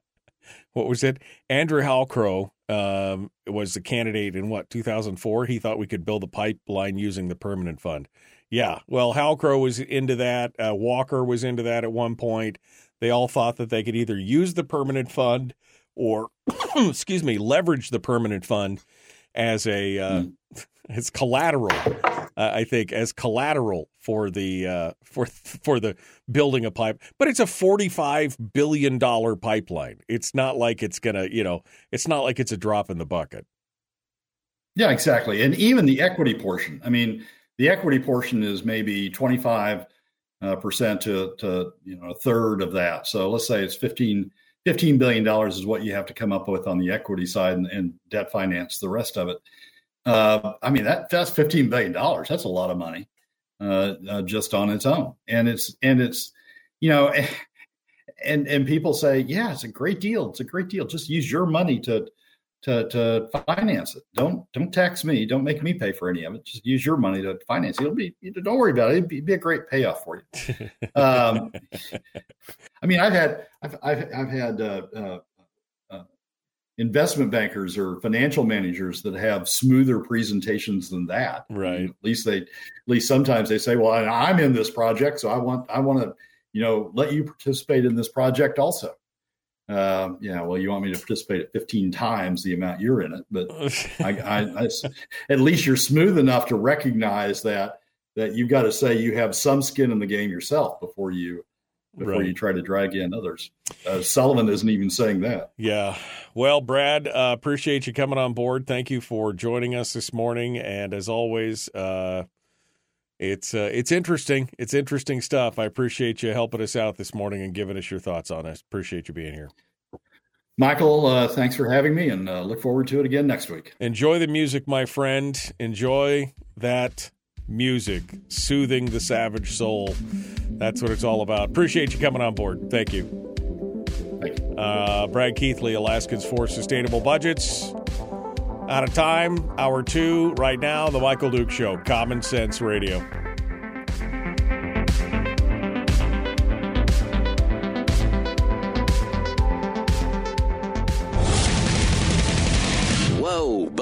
what was it? Andrew Halcro um, was the candidate in what 2004. He thought we could build a pipeline using the permanent fund. Yeah, well, Halcro was into that. Uh, Walker was into that at one point. They all thought that they could either use the permanent fund or, excuse me, leverage the permanent fund as a uh, mm. as collateral uh, I think, as collateral for the uh, for for the building a pipe. But it's a forty-five billion dollar pipeline. It's not like it's gonna, you know, it's not like it's a drop in the bucket. Yeah, exactly. And even the equity portion. I mean, the equity portion is maybe twenty-five uh, percent to to you know a third of that. So let's say it's 15, 15 billion dollars is what you have to come up with on the equity side and, and debt finance the rest of it. Uh, I mean that that's fifteen billion dollars. That's a lot of money uh, uh, just on its own, and it's and it's you know, and and people say, yeah, it's a great deal. It's a great deal. Just use your money to to to finance it. Don't don't tax me. Don't make me pay for any of it. Just use your money to finance it. It'll be don't worry about it. It'd be, it'll be a great payoff for you. um, I mean, I've had I've I've, I've had uh, uh, investment bankers or financial managers that have smoother presentations than that. Right. At least they, at least sometimes they say, "Well, I'm in this project, so I want, I want to, you know, let you participate in this project also." Um, yeah, well, you want me to participate at 15 times the amount you're in it, but I, I, I, at least you're smooth enough to recognize that that you've got to say you have some skin in the game yourself before you before right. you try to drag in others. Uh, Sullivan isn't even saying that. Yeah. Well, Brad, uh, appreciate you coming on board. Thank you for joining us this morning. And as always, uh, it's uh, it's interesting. It's interesting stuff. I appreciate you helping us out this morning and giving us your thoughts on it. Appreciate you being here. Michael, uh, thanks for having me, and uh, look forward to it again next week. Enjoy the music, my friend. Enjoy that music, soothing the savage soul. That's what it's all about. Appreciate you coming on board. Thank you. Thank you. Uh, Brad Keithley, Alaskans for Sustainable Budgets. Out of time, hour two, right now, The Michael Dukes Show, Common Sense Radio.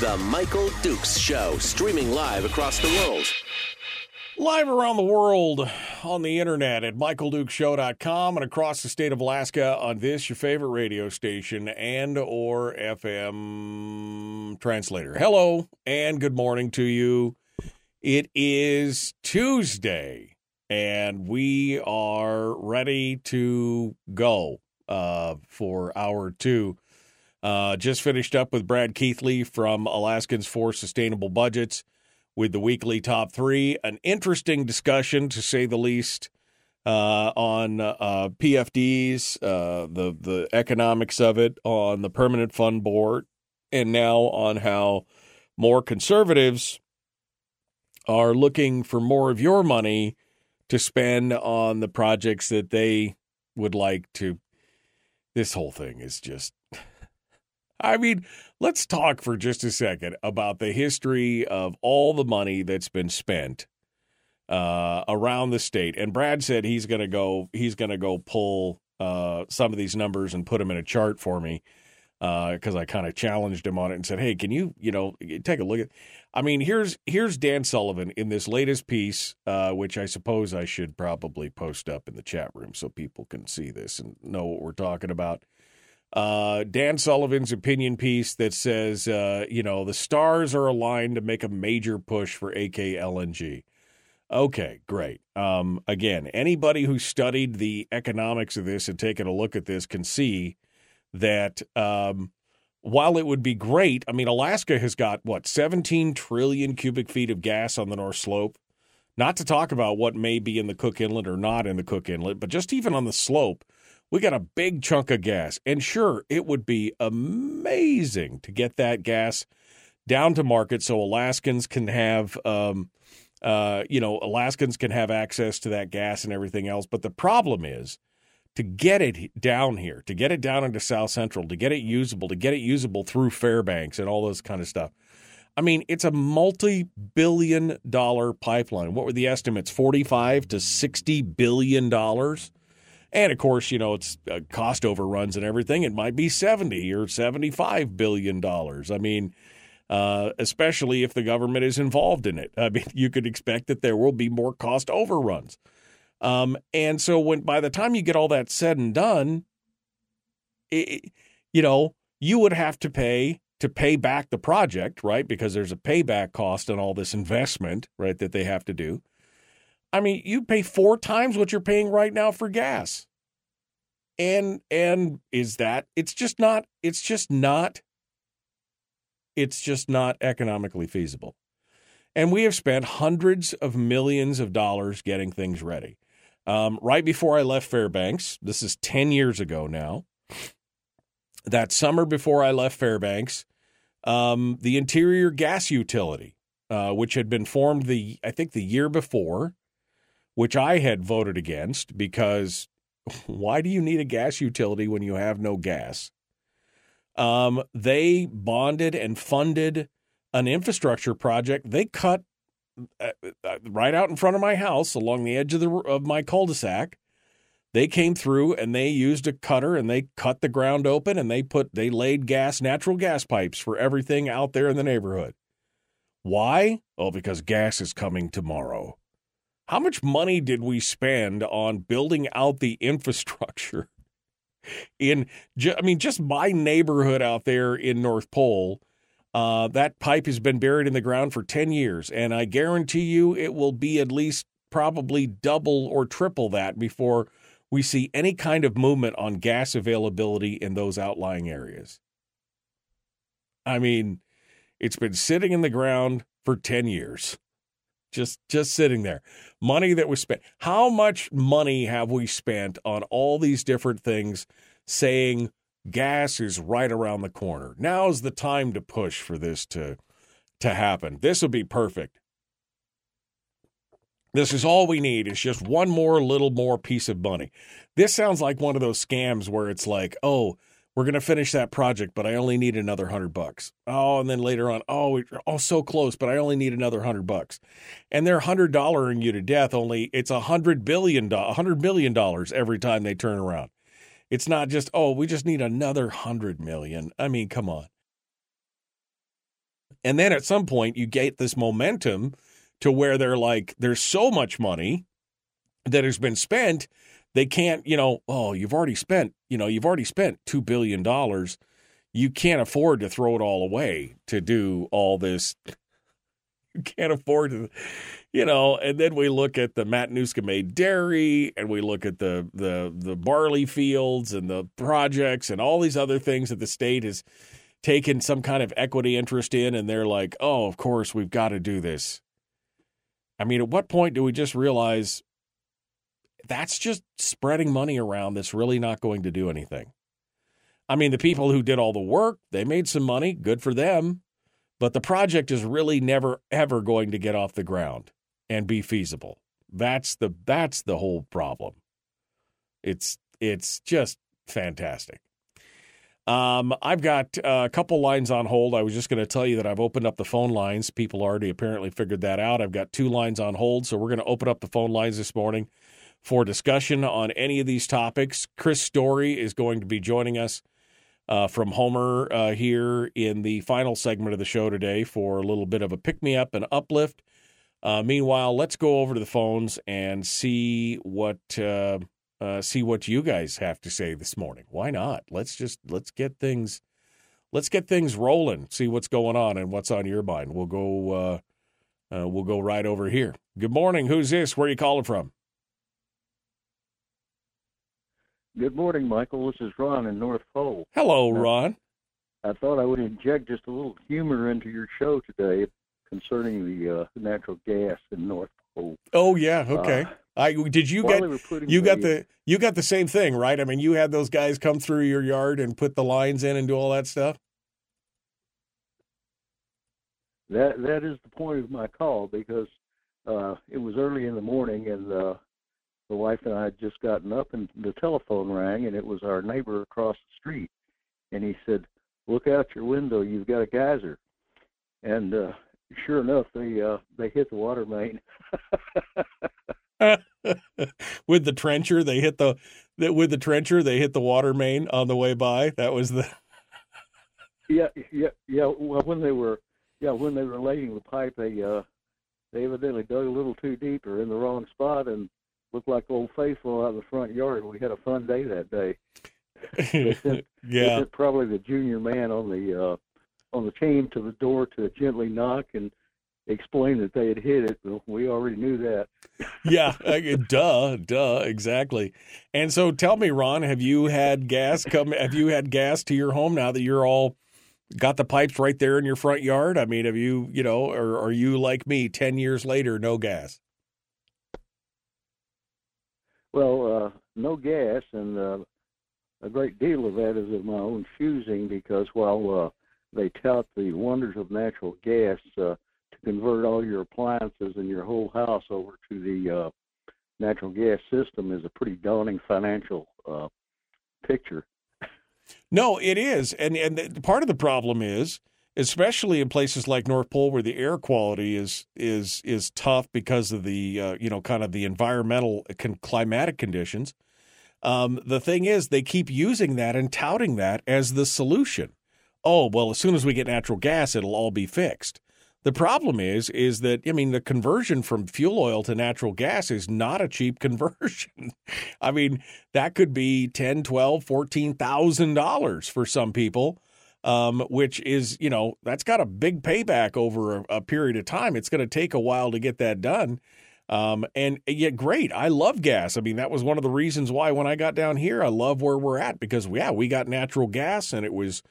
The Michael Dukes Show, streaming live across the world. Live around the world on the internet at michaeldukeshow.com and across the state of Alaska on this, your favorite radio station and or FM translator. Hello and good morning to you. It is Tuesday and we are ready to go uh, for hour two. Uh, just finished up with Brad Keithley from Alaskans for Sustainable Budgets with the weekly top three. An interesting discussion, to say the least, uh, on uh, PFDs, uh, the the economics of it, on the permanent fund board, and now on how more conservatives are looking for more of your money to spend on the projects that they would like to. This whole thing is just. I mean, let's talk for just a second about the history of all the money that's been spent uh, around the state. And Brad said he's going to go. He's going to go pull uh, some of these numbers and put them in a chart for me because uh, I kind of challenged him on it and said, "Hey, can you, you know, take a look at?" I mean, here's here's Dan Sullivan in this latest piece, uh, which I suppose I should probably post up in the chat room so people can see this and know what we're talking about uh, Dan Sullivan's opinion piece that says, uh, you know, the stars are aligned to make a major push for AK LNG. Okay, great. Um, again, anybody who studied the economics of this and taken a look at this can see that um, while it would be great, I mean, Alaska has got what 17 trillion cubic feet of gas on the North Slope. Not to talk about what may be in the Cook Inlet or not in the Cook Inlet, but just even on the slope, we got a big chunk of gas. And sure, it would be amazing to get that gas down to market so Alaskans can have, um, uh, you know, Alaskans can have access to that gas and everything else. But the problem is to get it down here, to get it down into South Central, to get it usable, to get it usable through Fairbanks and all this kind of stuff. I mean, it's a multi billion dollar pipeline. What were the estimates? 45 to 60 billion dollars. And of course, you know, it's uh, cost overruns and everything. It might be 70 or 75 billion dollars. I mean, uh, especially if the government is involved in it. I mean, you could expect that there will be more cost overruns. Um, and so when by the time you get all that said and done, it, you know, you would have to pay to pay back the project, right? Because there's a payback cost on all this investment, right, that they have to do. I mean, you pay four times what you're paying right now for gas. And and is that it's just not it's just not it's just not economically feasible. And we have spent hundreds of millions of dollars getting things ready. Um, right before I left Fairbanks, this is 10 years ago now, that summer before I left Fairbanks, um, the interior gas utility, uh, which had been formed the I think the year before, which I had voted against because why do you need a gas utility when you have no gas? Um, they bonded and funded an infrastructure project. They cut uh, uh, right out in front of my house along the edge of the of my cul-de-sac. They came through and they used a cutter and they cut the ground open and they put they laid gas natural gas pipes for everything out there in the neighborhood. Why? Oh, because gas is coming tomorrow. How much money did we spend on building out the infrastructure in? I mean, just my neighborhood out there in North Pole. Uh, that pipe has been buried in the ground for 10 years, and I guarantee you it will be at least probably double or triple that before we see any kind of movement on gas availability in those outlying areas. I mean, it's been sitting in the ground for 10 years. Just just sitting there. Money that was spent. How much money have we spent on all these different things saying gas is right around the corner? Now's the time to push for this to to happen. This would be perfect. This is all we need. It's just one more little more piece of money. This sounds like one of those scams where it's like, oh, we're going to finish that project, but I only need another hundred bucks. Oh, and then later on, oh, oh, so close, but I only need another hundred bucks. And they're hundred dollaring you to death. Only it's a hundred billion, a hundred million dollars every time they turn around. It's not just oh, we just need another hundred million. I mean, come on. And then at some point, you get this momentum to where they're like, there's so much money that has been spent they can't, you know, oh, you've already spent, you know, you've already spent $2 billion. You can't afford to throw it all away to do all this. You can't afford to, you know, and then we look at the Matanuska Maid dairy and we look at the, the, the barley fields and the projects and all these other things that the state has taken some kind of equity interest in. And they're like, oh, of course, we've got to do this. I mean, at what point do we just realize that's just spreading money around that's really not going to do anything. I mean, the people who did all the work, they made some money, good for them, but the project is really never ever going to get off the ground and be feasible. That's the that's the whole problem. It's it's just fantastic. Um, I've got a couple lines on hold. I was just going to tell you that I've opened up the phone lines. People already apparently figured that out. I've got two lines on hold, so we're going to open up the phone lines this morning for discussion on any of these topics. Chris Story is going to be joining us uh, from Homer uh, here in the final segment of the show today for a little bit of a pick me up and uplift. Uh, meanwhile, let's go over to the phones and see what uh, uh, see what you guys have to say this morning. Why not? Let's just let's get things let's get things rolling. See what's going on and what's on your mind. We'll go uh, we'll go right over here. Good morning. Who's this? Where are you calling from? Good morning, Michael. This is Ron in North Pole. Hello, Ron. I thought I would inject just a little humor into your show today concerning the uh, natural gas in North Pole. Oh yeah, okay. Uh, I did you get you got the you got the same thing, right? I mean, you had those guys come through your yard and put the lines in and do all that stuff. That that is the point of my call because uh, it was early in the morning and uh, the wife and I had just gotten up and the telephone rang and it was our neighbor across the street and he said, "Look out your window, you've got a geyser." And uh sure enough, they uh they hit the water main. with the trencher, they hit the with the trencher, they hit the water main on the way by. That was the Yeah, yeah, yeah, well when they were yeah, when they were laying the pipe, they uh they evidently dug a little too deep or in the wrong spot and looked like Old Faithful out in the front yard. We had a fun day that day. sent, yeah, sent probably the junior man on the uh, on the chain to the door to gently knock and explain that they had hit it. Well, we already knew that. yeah, duh, duh, exactly. And so, tell me, Ron, have you had gas come? Have you had gas to your home now that you're all got the pipes right there in your front yard? I mean, have you, you know, or are you like me, ten years later, no gas? Well, uh, no gas, and uh, a great deal of that is of my own choosing because while uh, they tout the wonders of natural gas uh, to convert all your appliances and your whole house over to the uh, natural gas system is a pretty daunting financial uh, picture. No, it is, and and part of the problem is especially in places like North Pole where the air quality is is is tough because of the uh, you know kind of the environmental con- climatic conditions. Um, the thing is, they keep using that and touting that as the solution. Oh well, as soon as we get natural gas, it'll all be fixed. The problem is, is that I mean, the conversion from fuel oil to natural gas is not a cheap conversion. I mean, that could be ten, twelve, fourteen thousand dollars for some people, um, which is you know that's got a big payback over a, a period of time. It's going to take a while to get that done. Um, and yet, great. I love gas. I mean, that was one of the reasons why when I got down here, I love where we're at because yeah, we got natural gas, and it was,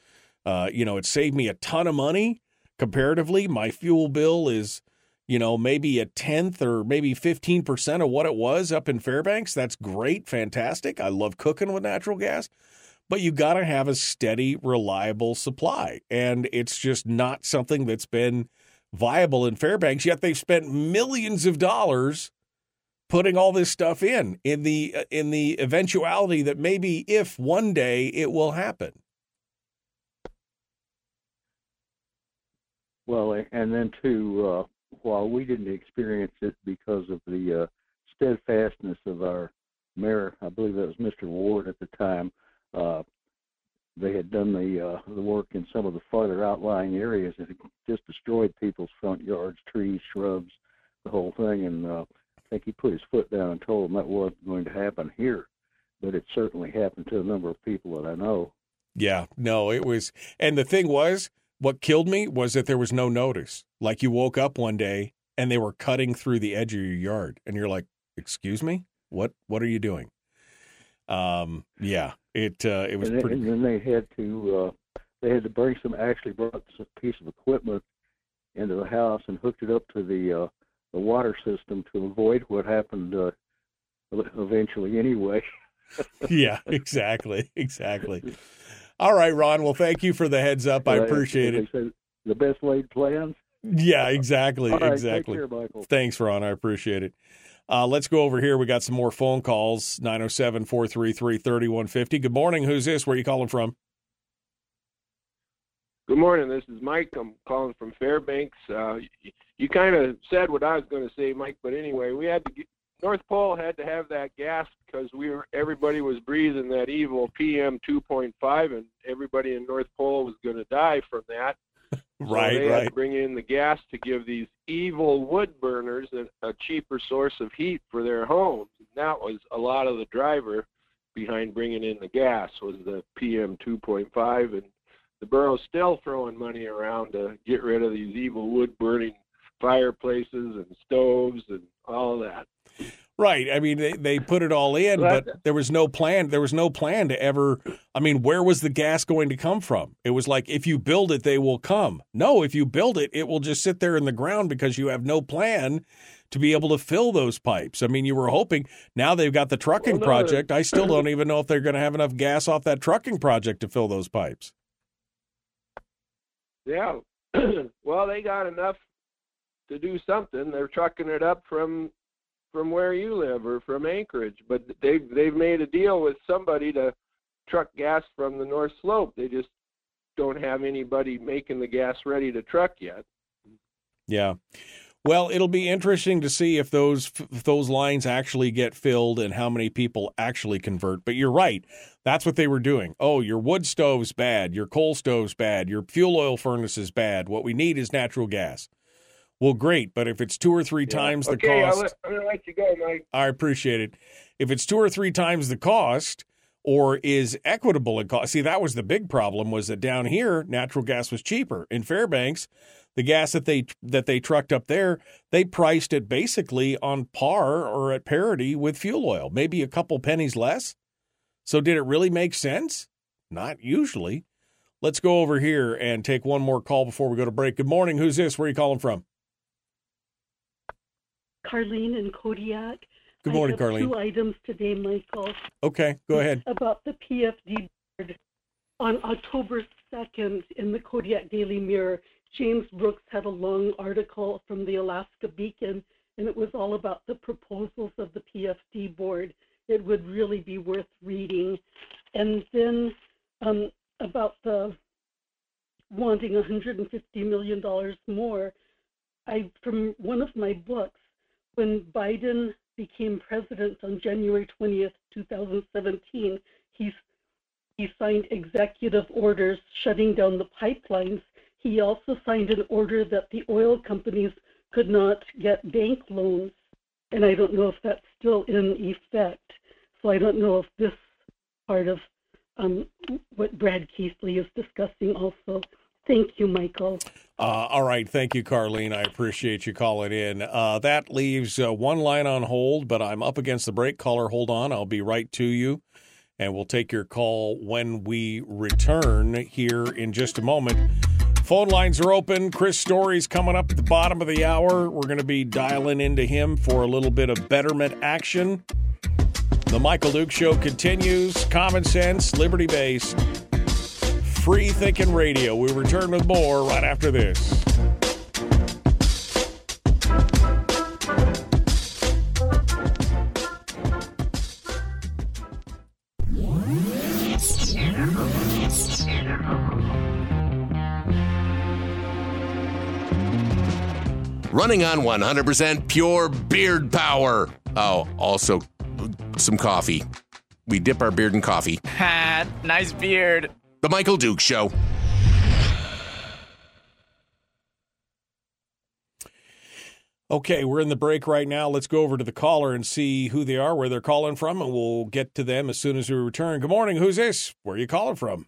uh, you know, it saved me a ton of money comparatively. My fuel bill is, you know, maybe a tenth or maybe fifteen percent of what it was up in Fairbanks. That's great, fantastic. I love cooking with natural gas. But you got to have a steady, reliable supply. And it's just not something that's been viable in Fairbanks, yet they've spent millions of dollars putting all this stuff in in the uh, in the eventuality that maybe if one day it will happen. Well, and then too, uh, while we didn't experience it because of the uh, steadfastness of our mayor, I believe that was Mr. Ward at the time. Uh, they had done the uh, the work in some of the farther outlying areas and it just destroyed people's front yards, trees, shrubs, the whole thing. And uh, I think he put his foot down and told them that wasn't going to happen here, but it certainly happened to a number of people that I know. Yeah, no, it was, and the thing was, what killed me was that there was no notice. Like you woke up one day and they were cutting through the edge of your yard, and you're like, "Excuse me, what? What are you doing?" Um, yeah, it uh, it was and, pretty. And then they had to uh, they had to bring some actually brought some piece of equipment into the house and hooked it up to the uh, the water system to avoid what happened uh, eventually anyway. yeah, exactly, exactly. All right, Ron. Well, thank you for the heads up. I appreciate it. the best laid plans. Yeah, exactly, right, exactly. Care. Thanks, Ron. I appreciate it. Uh, let's go over here. We got some more phone calls 907 433 3150. Good morning. Who's this? Where are you calling from? Good morning. This is Mike. I'm calling from Fairbanks. Uh, you, kind of said what I was going to say, Mike, but anyway, we had to get, North Pole had to have that gas because we were everybody was breathing that evil PM 2.5, and everybody in North Pole was going to die from that. Right, so they right. Had to bring in the gas to give these evil wood burners a, a cheaper source of heat for their homes. And that was a lot of the driver behind bringing in the gas was the PM 2.5, and the borough's still throwing money around to get rid of these evil wood burning fireplaces and stoves and all that. Right. I mean, they, they put it all in, but there was no plan. There was no plan to ever. I mean, where was the gas going to come from? It was like, if you build it, they will come. No, if you build it, it will just sit there in the ground because you have no plan to be able to fill those pipes. I mean, you were hoping. Now they've got the trucking well, no, project. I still don't even know if they're going to have enough gas off that trucking project to fill those pipes. Yeah. well, they got enough to do something. They're trucking it up from from where you live or from Anchorage, but they've they've made a deal with somebody to truck gas from the North Slope. They just don't have anybody making the gas ready to truck yet. Yeah. Well, it'll be interesting to see if those if those lines actually get filled and how many people actually convert. But you're right. That's what they were doing. Oh, your wood stove's bad, your coal stove's bad, your fuel oil furnace is bad. What we need is natural gas. Well, great, but if it's two or three yeah. times the okay, cost, I'll let, I'm gonna let you go, Mike. I appreciate it. If it's two or three times the cost, or is equitable in cost. See, that was the big problem. Was that down here, natural gas was cheaper in Fairbanks. The gas that they that they trucked up there, they priced it basically on par or at parity with fuel oil, maybe a couple pennies less. So, did it really make sense? Not usually. Let's go over here and take one more call before we go to break. Good morning. Who's this? Where are you calling from? Carlene and Kodiak. Good morning, I have Carlene. Two items today, Michael. Okay, go ahead. About the PFD board. On October 2nd, in the Kodiak Daily Mirror, James Brooks had a long article from the Alaska Beacon, and it was all about the proposals of the PFD board. It would really be worth reading. And then um, about the wanting $150 million more, I from one of my books, when Biden became president on January 20th, 2017, he, he signed executive orders shutting down the pipelines. he also signed an order that the oil companies could not get bank loans, and I don't know if that's still in effect. So I don't know if this part of um, what Brad Keithley is discussing also. Thank you, Michael. Uh, all right. Thank you, Carlene. I appreciate you calling in. Uh, that leaves uh, one line on hold, but I'm up against the break. Caller, hold on. I'll be right to you, and we'll take your call when we return here in just a moment. Phone lines are open. Chris Story's coming up at the bottom of the hour. We're going to be dialing into him for a little bit of betterment action. The Michael Duke Show continues. Common sense, liberty based, free thinking radio. We return with more right after this. Running on 100% pure beard power. Oh, also some coffee. We dip our beard in coffee. Ha, nice beard. The Michael Duke Show. Okay, we're in the break right now. Let's go over to the caller and see who they are, where they're calling from, and we'll get to them as soon as we return. Good morning. Who's this? Where are you calling from?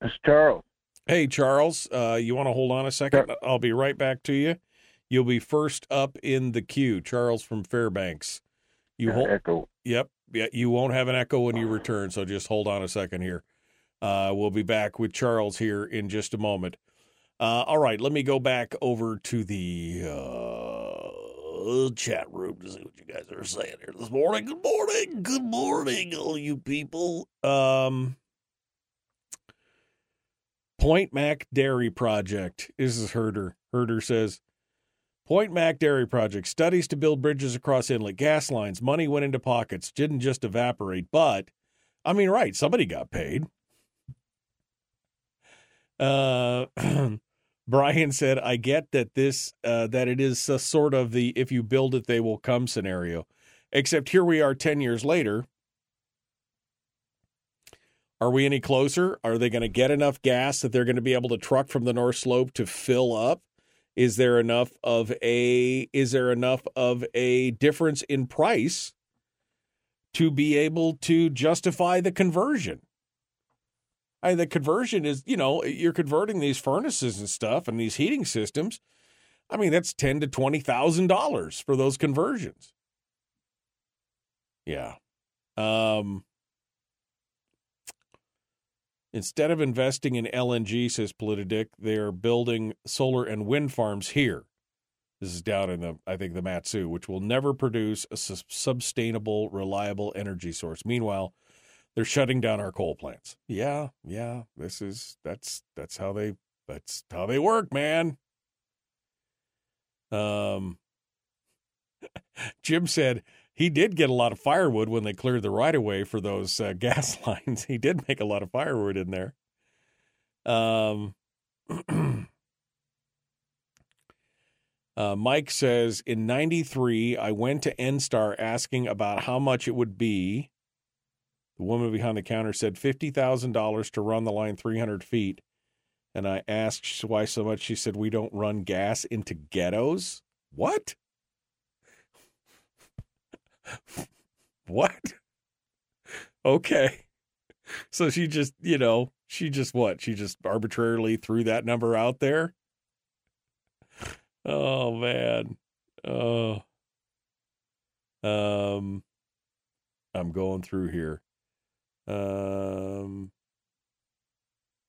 It's Charles. Hey, Charles. Uh, you want to hold on a second? Sure. I'll be right back to you. You'll be first up in the queue. Charles from Fairbanks. You hold. Echo. Yep. You won't have an echo when you return, so just hold on a second here. Uh, we'll be back with Charles here in just a moment. Uh, all right, let me go back over to the uh, chat room to see what you guys are saying here this morning. Good morning, good morning, all you people. Um, Point Mac Dairy Project. This is Herder. Herder says, Point Mac Dairy Project studies to build bridges across inlet gas lines. Money went into pockets, didn't just evaporate, but I mean, right, somebody got paid. Uh, Brian said, "I get that this uh, that it is a sort of the if you build it, they will come scenario. Except here we are, ten years later. Are we any closer? Are they going to get enough gas that they're going to be able to truck from the North Slope to fill up? Is there enough of a is there enough of a difference in price to be able to justify the conversion? I the conversion is, you know, you're converting these furnaces and stuff and these heating systems. I mean, that's ten to twenty thousand dollars for those conversions. Yeah. Um Instead of investing in LNG, says Politidic, they are building solar and wind farms here. This is down in the, I think, the Mat-Su, which will never produce a su- sustainable, reliable energy source. Meanwhile, they're shutting down our coal plants. Yeah, yeah, this is that's that's how they that's how they work, man. Um, Jim said he did get a lot of firewood when they cleared the right of way for those uh, gas lines. He did make a lot of firewood in there. Um, uh, Mike says in '93, I went to ENSTAR asking about how much it would be. The woman behind the counter said fifty thousand dollars to run the line 300 feet, and I asked why so much. She said we don't run gas into ghettos. What? what? Okay. So she just, you know, she just what? She just arbitrarily threw that number out there? Oh man. Oh. Um I'm going through here. Um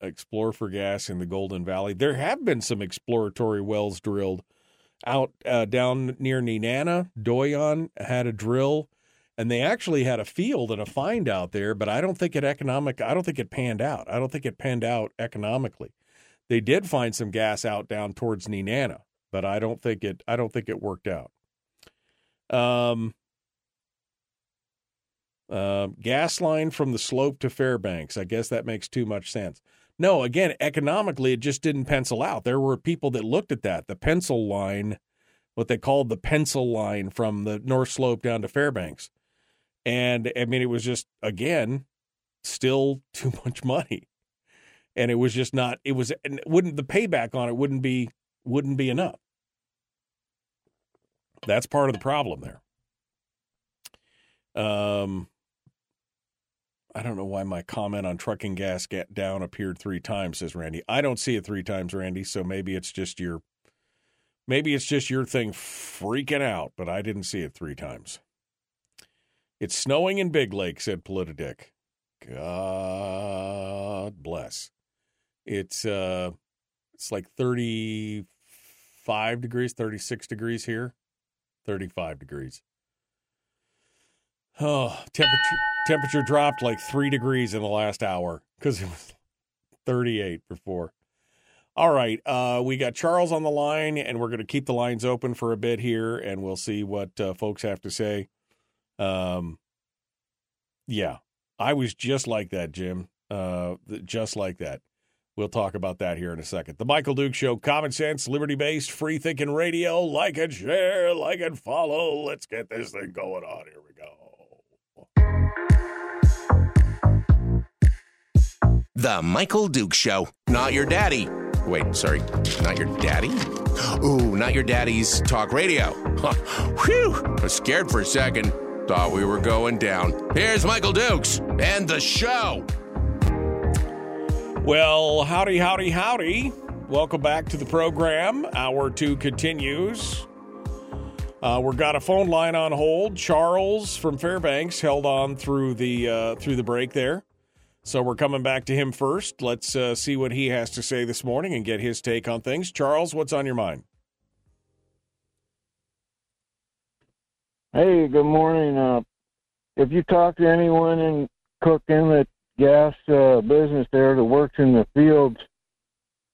explore for gas in the Golden Valley. There have been some exploratory wells drilled out uh, down near Nenana. Doyon had a drill, and they actually had a field and a find out there. But I don't think it economic. I don't think it panned out. I don't think it panned out economically. They did find some gas out down towards Nenana, but I don't think it. I don't think it worked out. Um. Uh, gas line from the slope to Fairbanks. I guess that makes too much sense. No, again, economically, it just didn't pencil out. There were people that looked at that, the pencil line, what they called the pencil line from the North Slope down to Fairbanks. And I mean, it was just, again, still too much money. and it was just not. It was wouldn't the payback on it wouldn't be wouldn't be enough. That's part of the problem there. Um, I don't know why my comment on trucking gas get down appeared three times, says Randy. I don't see it three times, Randy. So maybe it's just your, maybe it's just your thing freaking out. But I didn't see it three times. It's snowing in Big Lake, said Politidick. God bless. It's uh, it's like thirty five degrees, thirty six degrees here, thirty five degrees. Oh, temperature temperature dropped like three degrees in the last hour because it was 38 before. All right, uh, we got Charles on the line, and we're going to keep the lines open for a bit here, and we'll see what uh, folks have to say. Um, yeah, I was just like that, Jim. Uh, just like that. We'll talk about that here in a second. The Michael Duke Show, common sense, liberty based, free thinking radio. Like and share, like and follow. Let's get this thing going on. Here we go. The Michael Duke Show. Not your daddy. Wait, sorry, not your daddy? Ooh, not your daddy's talk radio. Whew, I was scared for a second. Thought we were going down. Here's Michael Dukes and the show. Well, howdy, howdy, howdy. Welcome back to the program. Hour two continues. Uh, we've got a phone line on hold. Charles from Fairbanks held on through the uh, through the break there, so we're coming back to him first. Let's uh, see what he has to say this morning and get his take on things. Charles, what's on your mind? Hey, good morning. Uh, if you talk to anyone in Cook Inlet gas uh, business there that works in the fields,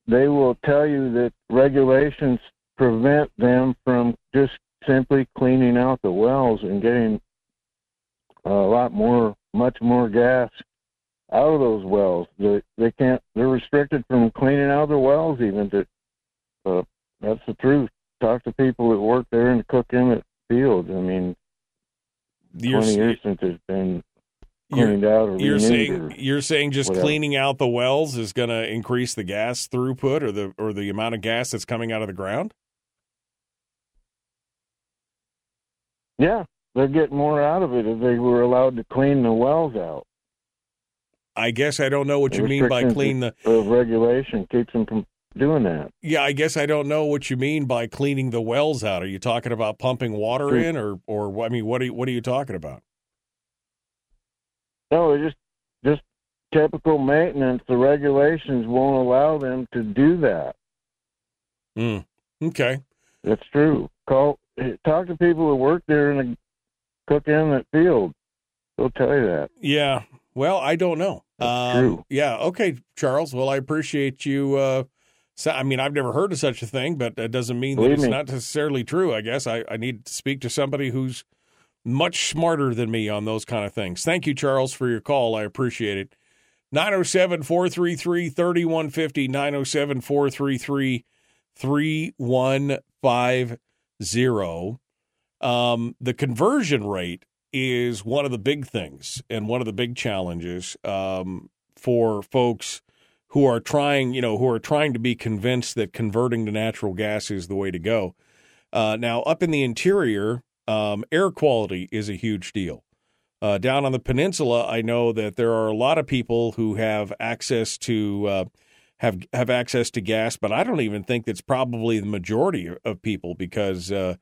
they will tell you that regulations prevent them from just simply cleaning out the wells and getting a lot more, much more gas out of those wells. They, they can't. They're restricted from cleaning out the wells. Even to, uh, that's the truth. Talk to people that work there and cook in the fields. I mean, You're, twenty years since it's been you're, cleaned out or you're saying you're saying just whatever. cleaning out the wells is going to increase the gas throughput or the or the amount of gas that's coming out of the ground. Yeah, they're getting more out of it if they were allowed to clean the wells out. I guess I don't know what you mean by clean the. of regulation keeps them from doing that. Yeah, I guess I don't know what you mean by cleaning the wells out. Are you talking about pumping water in, or or I mean, what are you, what are you talking about? No, it's just just typical maintenance. The regulations won't allow them to do that. Mm. Okay. That's true. Call talk to people who work there in the Cook Inlet field. They'll tell you that. Yeah. Well, I don't know. Um, true. Yeah. Okay, Charles. Well, I appreciate you. Uh, so, I mean, I've never heard of such a thing, but that doesn't mean that it's me. not necessarily true. I guess I, I need to speak to somebody who's much smarter than me on those kind of things. Thank you, Charles, for your call. I appreciate it. 907 433 3150, 907 433 3150. Um, the conversion rate is one of the big things and one of the big challenges um, for folks who are trying, you know, who are trying to be convinced that converting to natural gas is the way to go. Uh, now, up in the interior, um, air quality is a huge deal. Uh, down on the peninsula, I know that there are a lot of people who have access to uh, have have access to gas, but I don't even think that's probably the majority of people because uh,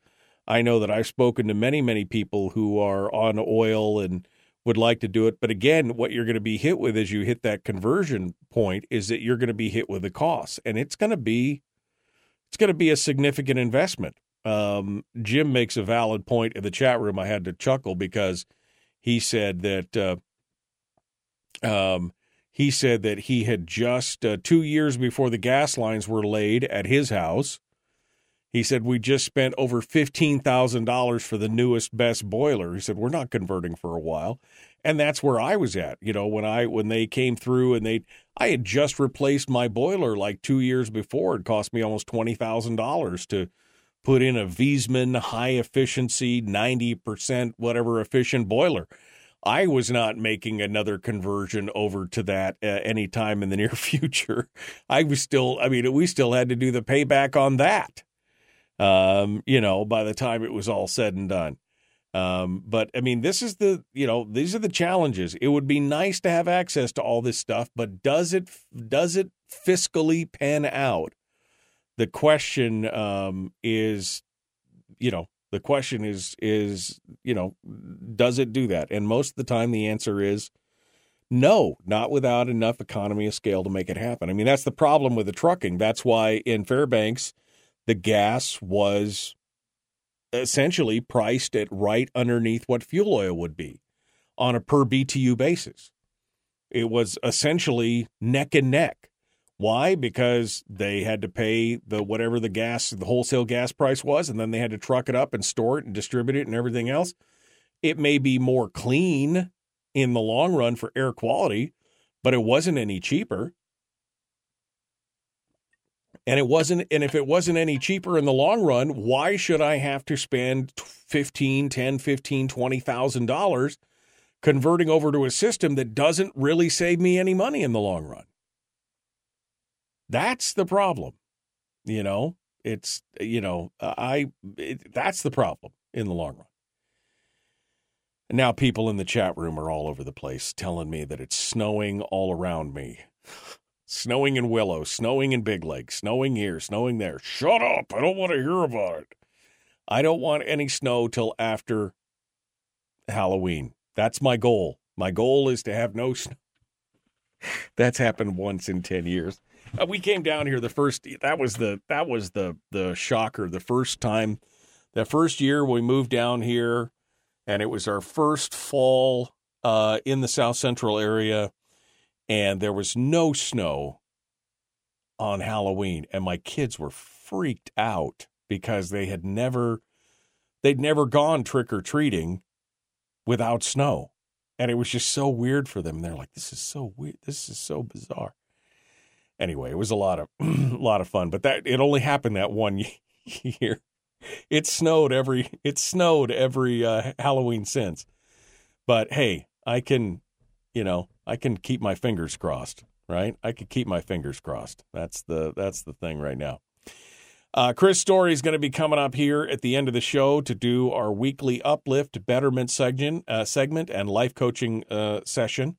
I know that I've spoken to many many people who are on oil and would like to do it. But again, what you're going to be hit with as you hit that conversion point is that you're going to be hit with the costs, and it's going to be it's going to be a significant investment. Um, Jim makes a valid point in the chat room. I had to chuckle because he said that uh, um, he said that he had just uh, two years before the gas lines were laid at his house. He said we just spent over fifteen thousand dollars for the newest, best boiler. He said we're not converting for a while, and that's where I was at. You know, when I when they came through and they, I had just replaced my boiler like two years before. It cost me almost twenty thousand dollars to put in a Viessmann high efficiency, ninety percent whatever efficient boiler. I was not making another conversion over to that uh, anytime in the near future. I was still, I mean, we still had to do the payback on that. Um, you know, by the time it was all said and done. Um, but I mean, this is the, you know, these are the challenges. It would be nice to have access to all this stuff, but does it, does it fiscally pan out? The question um, is, you know, the question is is you know does it do that? And most of the time the answer is no, not without enough economy of scale to make it happen. I mean that's the problem with the trucking. That's why in Fairbanks the gas was essentially priced at right underneath what fuel oil would be on a per BTU basis. It was essentially neck and neck. Why? Because they had to pay the whatever the gas, the wholesale gas price was, and then they had to truck it up and store it and distribute it and everything else. It may be more clean in the long run for air quality, but it wasn't any cheaper. And it wasn't and if it wasn't any cheaper in the long run, why should I have to spend 15, 10, 15, 20,000 dollars converting over to a system that doesn't really save me any money in the long run? That's the problem. You know, it's, you know, I, it, that's the problem in the long run. Now people in the chat room are all over the place telling me that it's snowing all around me. Snowing in Willow, snowing in Big Lake, snowing here, snowing there. Shut up. I don't want to hear about it. I don't want any snow till after Halloween. That's my goal. My goal is to have no snow. That's happened once in 10 years. Uh, we came down here the first. That was the that was the the shocker. The first time, the first year we moved down here, and it was our first fall uh, in the South Central area, and there was no snow on Halloween, and my kids were freaked out because they had never they'd never gone trick or treating without snow. And it was just so weird for them. They're like, this is so weird. This is so bizarre anyway, it was a lot of a lot of fun. But that it only happened that one year. It snowed every it snowed every uh, Halloween since. But hey, I can, you know, I can keep my fingers crossed, right? I could keep my fingers crossed. That's the that's the thing right now. Uh, Chris Story is going to be coming up here at the end of the show to do our weekly uplift betterment segment, uh, segment and life coaching uh, session.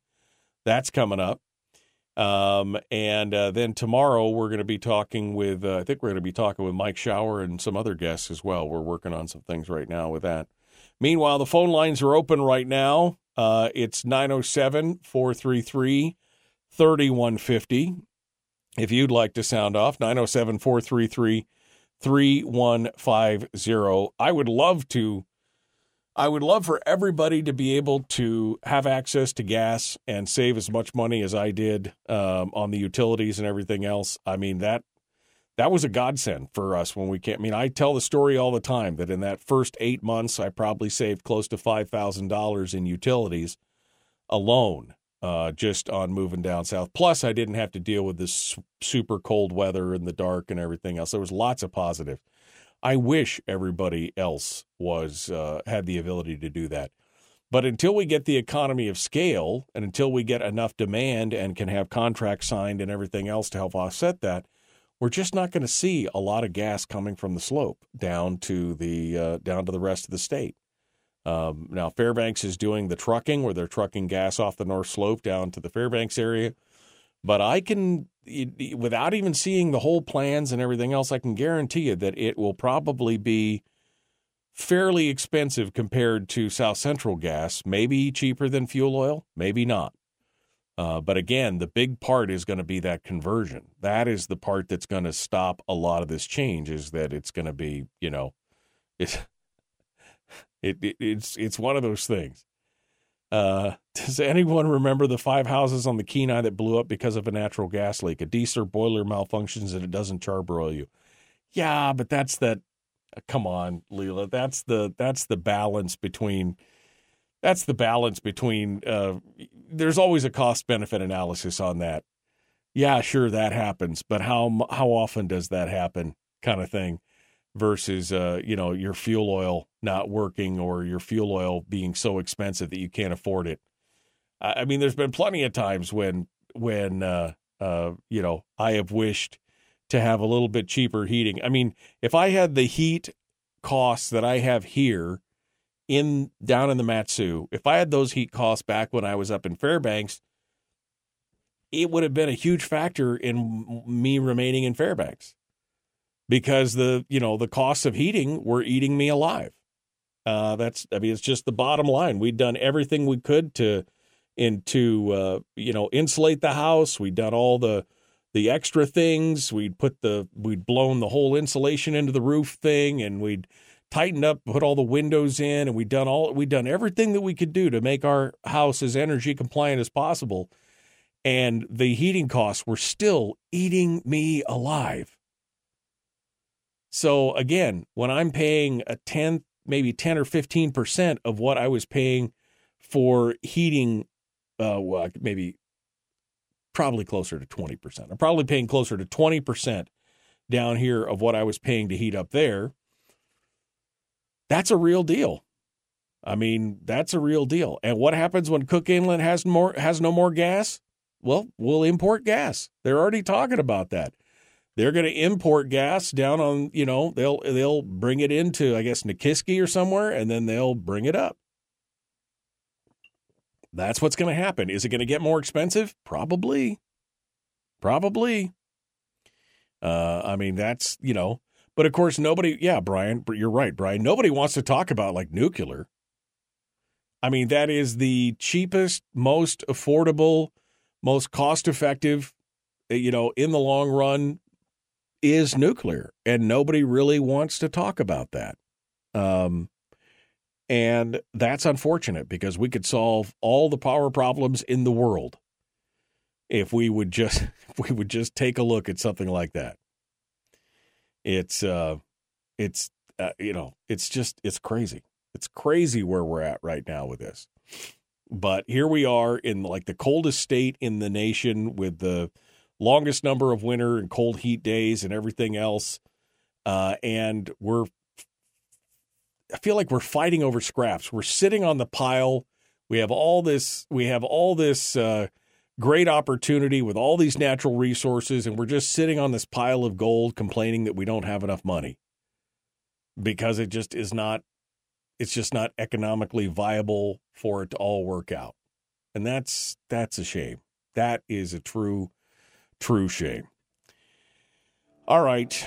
That's coming up. Um, and uh, then tomorrow we're going to be talking with, uh, I think we're going to be talking with Mike Shower and some other guests as well. We're working on some things right now with that. Meanwhile, the phone lines are open right now. Uh, it's 907 433 3150. If you'd like to sound off, 907 433 3150. I would love to I would love for everybody to be able to have access to gas and save as much money as I did um, on the utilities and everything else. I mean that that was a godsend for us when we came. I mean, I tell the story all the time that in that first eight months, I probably saved close to five thousand dollars in utilities alone, uh, just on moving down south. Plus, I didn't have to deal with this super cold weather and the dark and everything else. There was lots of positive. I wish everybody else was uh, had the ability to do that. But until we get the economy of scale and until we get enough demand and can have contracts signed and everything else to help offset that, we're just not going to see a lot of gas coming from the slope down to the uh, down to the rest of the state. Um, now Fairbanks is doing the trucking where they're trucking gas off the North Slope down to the Fairbanks area. But I can, without even seeing the whole plans and everything else, I can guarantee you that it will probably be fairly expensive compared to South Central gas. Maybe cheaper than fuel oil, maybe not. Uh, but again, the big part is going to be that conversion. That is the part that's going to stop a lot of this change. Is that it's going to be, you know, it's it, it, it's it's one of those things. Uh, does anyone remember the five houses on the Kenai that blew up because of a natural gas leak? A diesel boiler malfunctions and it doesn't charbroil you. Yeah, but that's that. Come on, Leela. That's the that's the balance between. That's the balance between. Uh, there's always a cost benefit analysis on that. Yeah, sure, that happens, but how how often does that happen? Kind of thing. versus uh, you know your fuel oil not working or your fuel oil being so expensive that you can't afford it. I, mean, there's been plenty of times when when uh, uh, you know I have wished to have a little bit cheaper heating. I mean, if I had the heat costs that I have here in down in the Mat-Su, if I had those heat costs back when I was up in Fairbanks, it would have been a huge factor in me remaining in Fairbanks because the you know the costs of heating were eating me alive. Uh, that's I mean it's just the bottom line. We'd done everything we could to into uh, you know insulate the house. We'd done all the the extra things. We'd put the we'd blown the whole insulation into the roof thing, and we'd tightened up, put all the windows in, and we'd done all we'd done everything that we could do to make our house as energy compliant as possible. And the heating costs were still eating me alive. So again, when I'm paying a tenth, maybe 10 or 15% of what I was paying for heating, uh, well, maybe probably closer to 20%. I'm probably paying closer to 20% down here of what I was paying to heat up there. That's a real deal. I mean, that's a real deal. And what happens when Cook Inlet has more has no more gas? Well, we'll import gas. They're already talking about that they're going to import gas down on you know they'll they'll bring it into I guess Nikiski or somewhere and then they'll bring it up. That's what's going to happen. Is it going to get more expensive? Probably. Probably. Uh, I mean, that's, you know, but of course, nobody, yeah, Brian, you're right, Brian. Nobody wants to talk about like nuclear. I mean, that is the cheapest, most affordable, most cost effective, you know, in the long run is nuclear, and nobody really wants to talk about that. Um, and that's unfortunate because we could solve all the power problems in the world if we would just if we would just take a look at something like that. It's uh, it's uh, you know, it's just it's crazy. It's crazy where we're at right now with this. But here we are in like the coldest state in the nation with the longest number of winter and cold heat days and everything else. Uh, and we're, I feel like we're fighting over scraps. We're sitting on the pile. We have all this, we have all this uh, great opportunity with all these natural resources, and we're just sitting on this pile of gold complaining that we don't have enough money because it just is not, it's just not economically viable for it to all work out. And that's, that's a shame. That is a true true shame. All right.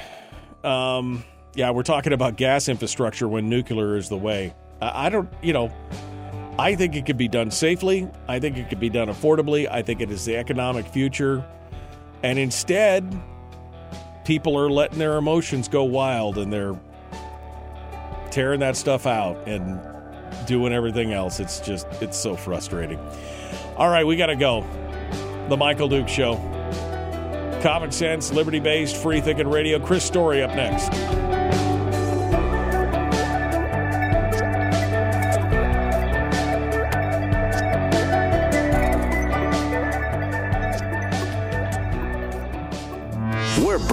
Um, yeah, we're talking about gas infrastructure when nuclear is the way. I, I don't, you know, I think it could be done safely. I think it could be done affordably. I think it is the economic future. And instead, people are letting their emotions go wild and they're tearing that stuff out and doing everything else. It's just, it's so frustrating. All right, we got to go. The Michael Dukes Show. Common sense, liberty based, free thinking radio. Chris Story up next.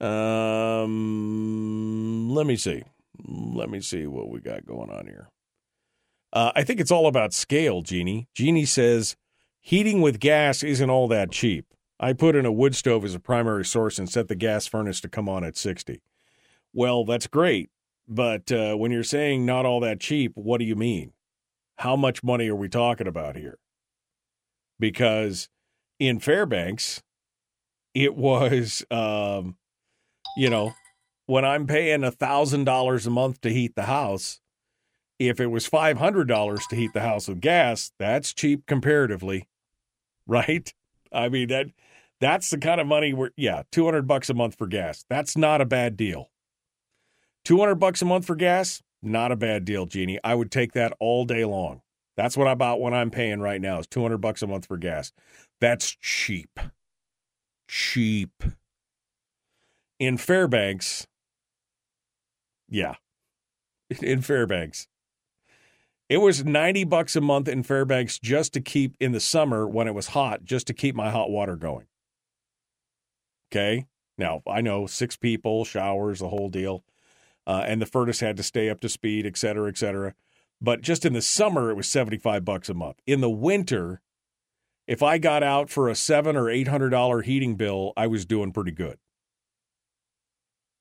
Um, let me see. Let me see what we got going on here. Uh, I think it's all about scale, Jeannie. Jeannie says heating with gas isn't all that cheap. I put in a wood stove as a primary source and set the gas furnace to come on at 60. Well, that's great. But uh, when you're saying not all that cheap, what do you mean? How much money are we talking about here? Because in Fairbanks, it was, um, you know, when I'm paying a $1,000 a month to heat the house, if it was $500 to heat the house with gas, that's cheap comparatively, right? I mean, that that's the kind of money where, yeah, 200 bucks a month for gas. That's not a bad deal. 200 bucks a month for gas, Not a bad deal, Jeannie. I would take that all day long. That's what I about what I'm paying right now is 200 bucks a month for gas. That's cheap. Cheap. In Fairbanks, yeah. In Fairbanks. It was 90 bucks a month in Fairbanks just to keep in the summer when it was hot, just to keep my hot water going. Okay? Now, I know six people, showers, the whole deal. Uh, and the furnace had to stay up to speed, et cetera, et cetera. But just in the summer, it was 75 bucks a month. In the winter, if I got out for a seven or eight hundred dollar heating bill, I was doing pretty good.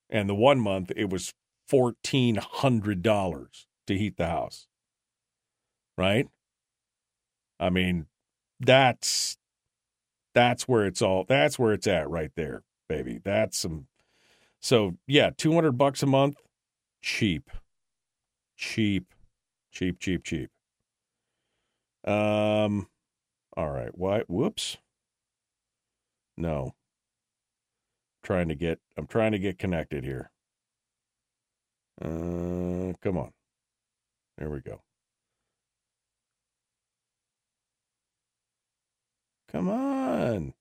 And the one month, it was fourteen hundred dollars to heat the house. Right? I mean, that's that's where it's all that's where it's at right there, baby. That's some so yeah, two hundred bucks a month, cheap. Cheap. Cheap, cheap, cheap. Um all right. Why whoops. No. Trying to get I'm trying to get connected here. Uh come on. There we go. Come on.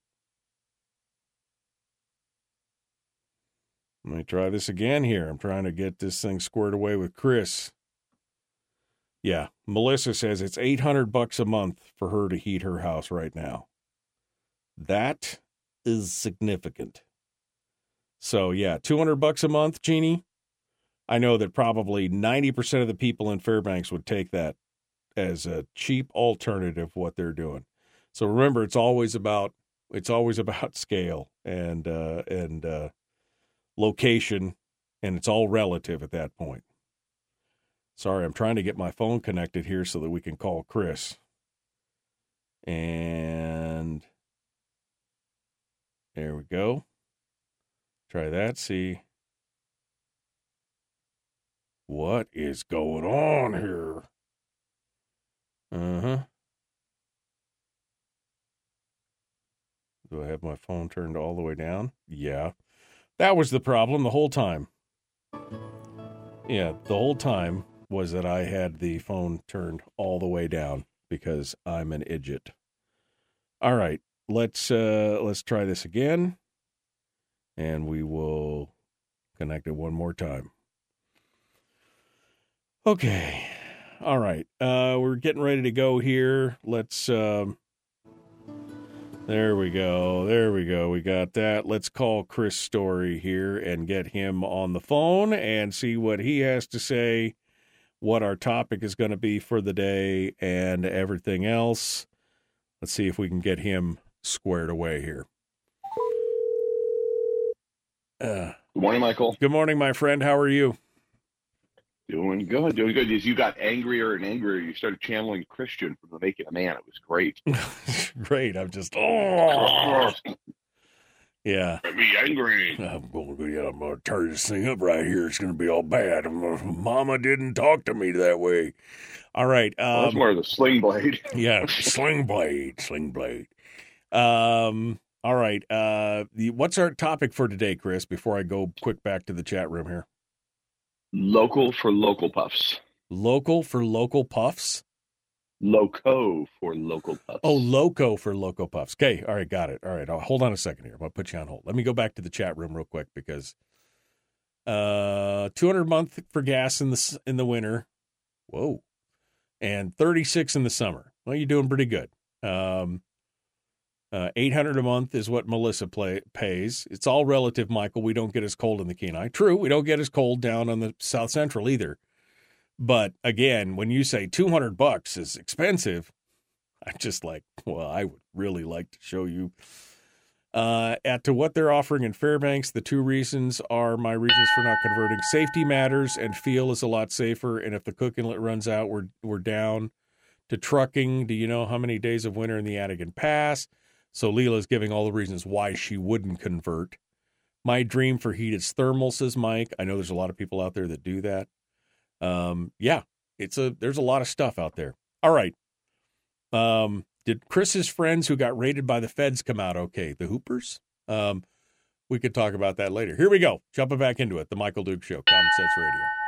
Let me try this again here. I'm trying to get this thing squared away with Chris. Yeah, Melissa says it's 800 bucks a month for her to heat her house right now. That is significant. So, yeah, 200 bucks a month, Jeannie. I know that probably 90% of the people in Fairbanks would take that as a cheap alternative what they're doing. So remember it's always about it's always about scale and uh and uh location and it's all relative at that point. Sorry, I'm trying to get my phone connected here so that we can call Chris. And there we go. Try that, see what is going on here. Uh-huh. Do I have my phone turned all the way down? Yeah. That was the problem the whole time. Yeah, the whole time was that I had the phone turned all the way down because I'm an idiot. All right, let's uh let's try this again and we will connect it one more time. Okay. All right. Uh we're getting ready to go here. Let's um there we go. There we go. We got that. Let's call Chris Story here and get him on the phone and see what he has to say what our topic is going to be for the day and everything else. Let's see if we can get him squared away here. Uh, good morning, Michael. Good morning, my friend. How are you? Doing good, doing good. As you got angrier and angrier, you started channeling Christian from the Making a Man. It was great. great. I'm just oh yeah. Be angry. I'm going to yeah, I'm going to turn this thing up right here. It's going to be all bad. Mama didn't talk to me that way. All right. Um, well, that's more of the sling blade. yeah, sling blade, sling blade. Um. All right. Uh. The, what's our topic for today, Chris? Before I go quick back to the chat room here. Local for local puffs. Local for local puffs. Loco for local puffs. Oh, loco for loco puffs. Okay, all right, got it. All right, I'll, hold on a second here. I'm gonna put you on hold. Let me go back to the chat room real quick because uh, 200 a month for gas in the in the winter. Whoa, and 36 in the summer. Well, you're doing pretty good. Um, uh, 800 a month is what Melissa play, pays. It's all relative, Michael. We don't get as cold in the Kenai. True, we don't get as cold down on the South Central either. But again, when you say 200 bucks is expensive, I'm just like, well, I would really like to show you uh, at to what they're offering in Fairbanks. The two reasons are my reasons for not converting. Safety matters, and feel is a lot safer. And if the cook inlet runs out, we're we're down to trucking. Do you know how many days of winter in the Atigun Pass? So Leela's giving all the reasons why she wouldn't convert. My dream for heat is thermal, says Mike. I know there's a lot of people out there that do that um, yeah, it's a there's a lot of stuff out there. All right. Um, did Chris's friends who got raided by the feds come out okay? The Hoopers? Um, we could talk about that later. Here we go. Jumping back into it. The Michael Dukes Show, Common Sense Radio.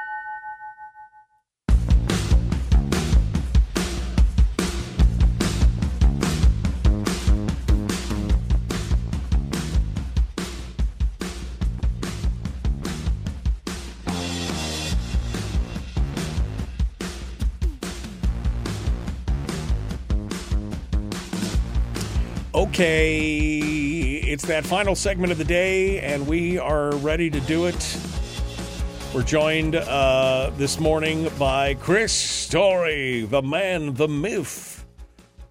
Okay, it's that final segment of the day, and we are ready to do it. We're joined uh, this morning by Chris Story, the man, the myth,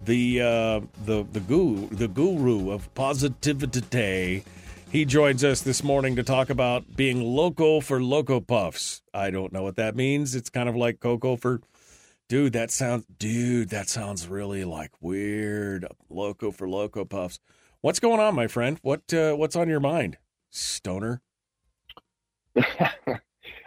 the uh, the the guru, the guru of positivity. He joins us this morning to talk about being local for Loco Puffs. I don't know what that means. It's kind of like Coco for dude. That sounds, dude. That sounds really like weird. Loco for Loco Puffs. What's going on, my friend? What uh, what's on your mind, Stoner?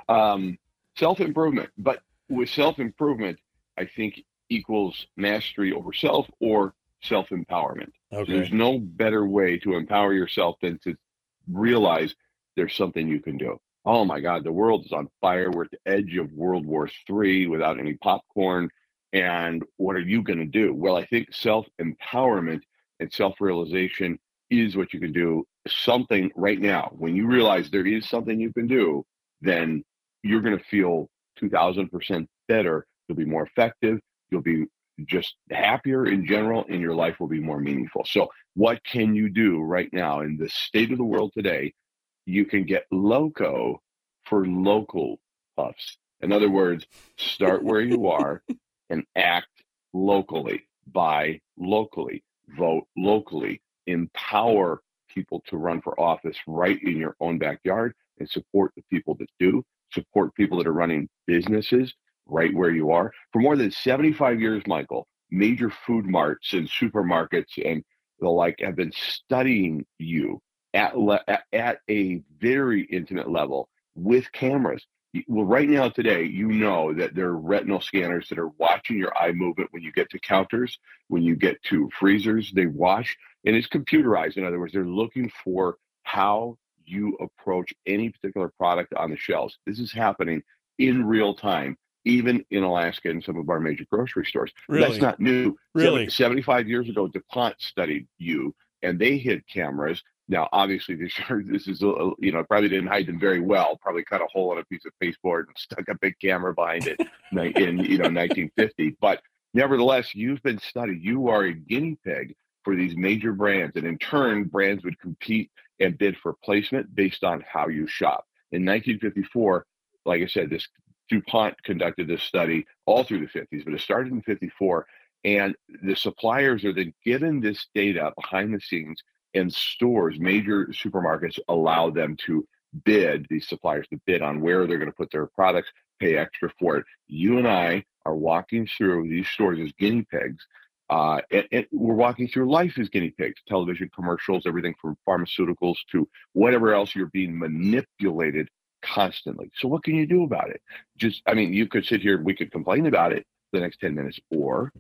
um, self improvement, but with self improvement, I think equals mastery over self or self empowerment. Okay. There's no better way to empower yourself than to realize there's something you can do. Oh my God, the world is on fire. We're at the edge of World War III without any popcorn. And what are you going to do? Well, I think self empowerment and self realization is what you can do. Something right now, when you realize there is something you can do, then you're going to feel 2000% better. You'll be more effective. You'll be just happier in general, and your life will be more meaningful. So, what can you do right now in the state of the world today? You can get loco for local puffs. In other words, start where you are and act locally, buy locally, vote locally, empower people to run for office right in your own backyard and support the people that do, support people that are running businesses right where you are. For more than 75 years, Michael, major food marts and supermarkets and the like have been studying you at, le- at a very intimate level with cameras. Well, right now, today, you know that there are retinal scanners that are watching your eye movement when you get to counters, when you get to freezers, they watch, and it's computerized. In other words, they're looking for how you approach any particular product on the shelves. This is happening in real time, even in Alaska and some of our major grocery stores. Really? That's not new. Really? 75 years ago, DuPont studied you and they hid cameras. Now, obviously, this, this is, you know, probably didn't hide them very well. Probably cut a hole in a piece of pasteboard and stuck a big camera behind it in, you know, 1950. But nevertheless, you've been studied. You are a guinea pig for these major brands. And in turn, brands would compete and bid for placement based on how you shop. In 1954, like I said, this DuPont conducted this study all through the 50s, but it started in 54. And the suppliers are then given this data behind the scenes, and stores, major supermarkets, allow them to bid, these suppliers to bid on where they're going to put their products, pay extra for it. You and I are walking through these stores as guinea pigs. Uh, and, and we're walking through life as guinea pigs, television commercials, everything from pharmaceuticals to whatever else you're being manipulated constantly. So what can you do about it? Just, I mean, you could sit here, we could complain about it the next 10 minutes, or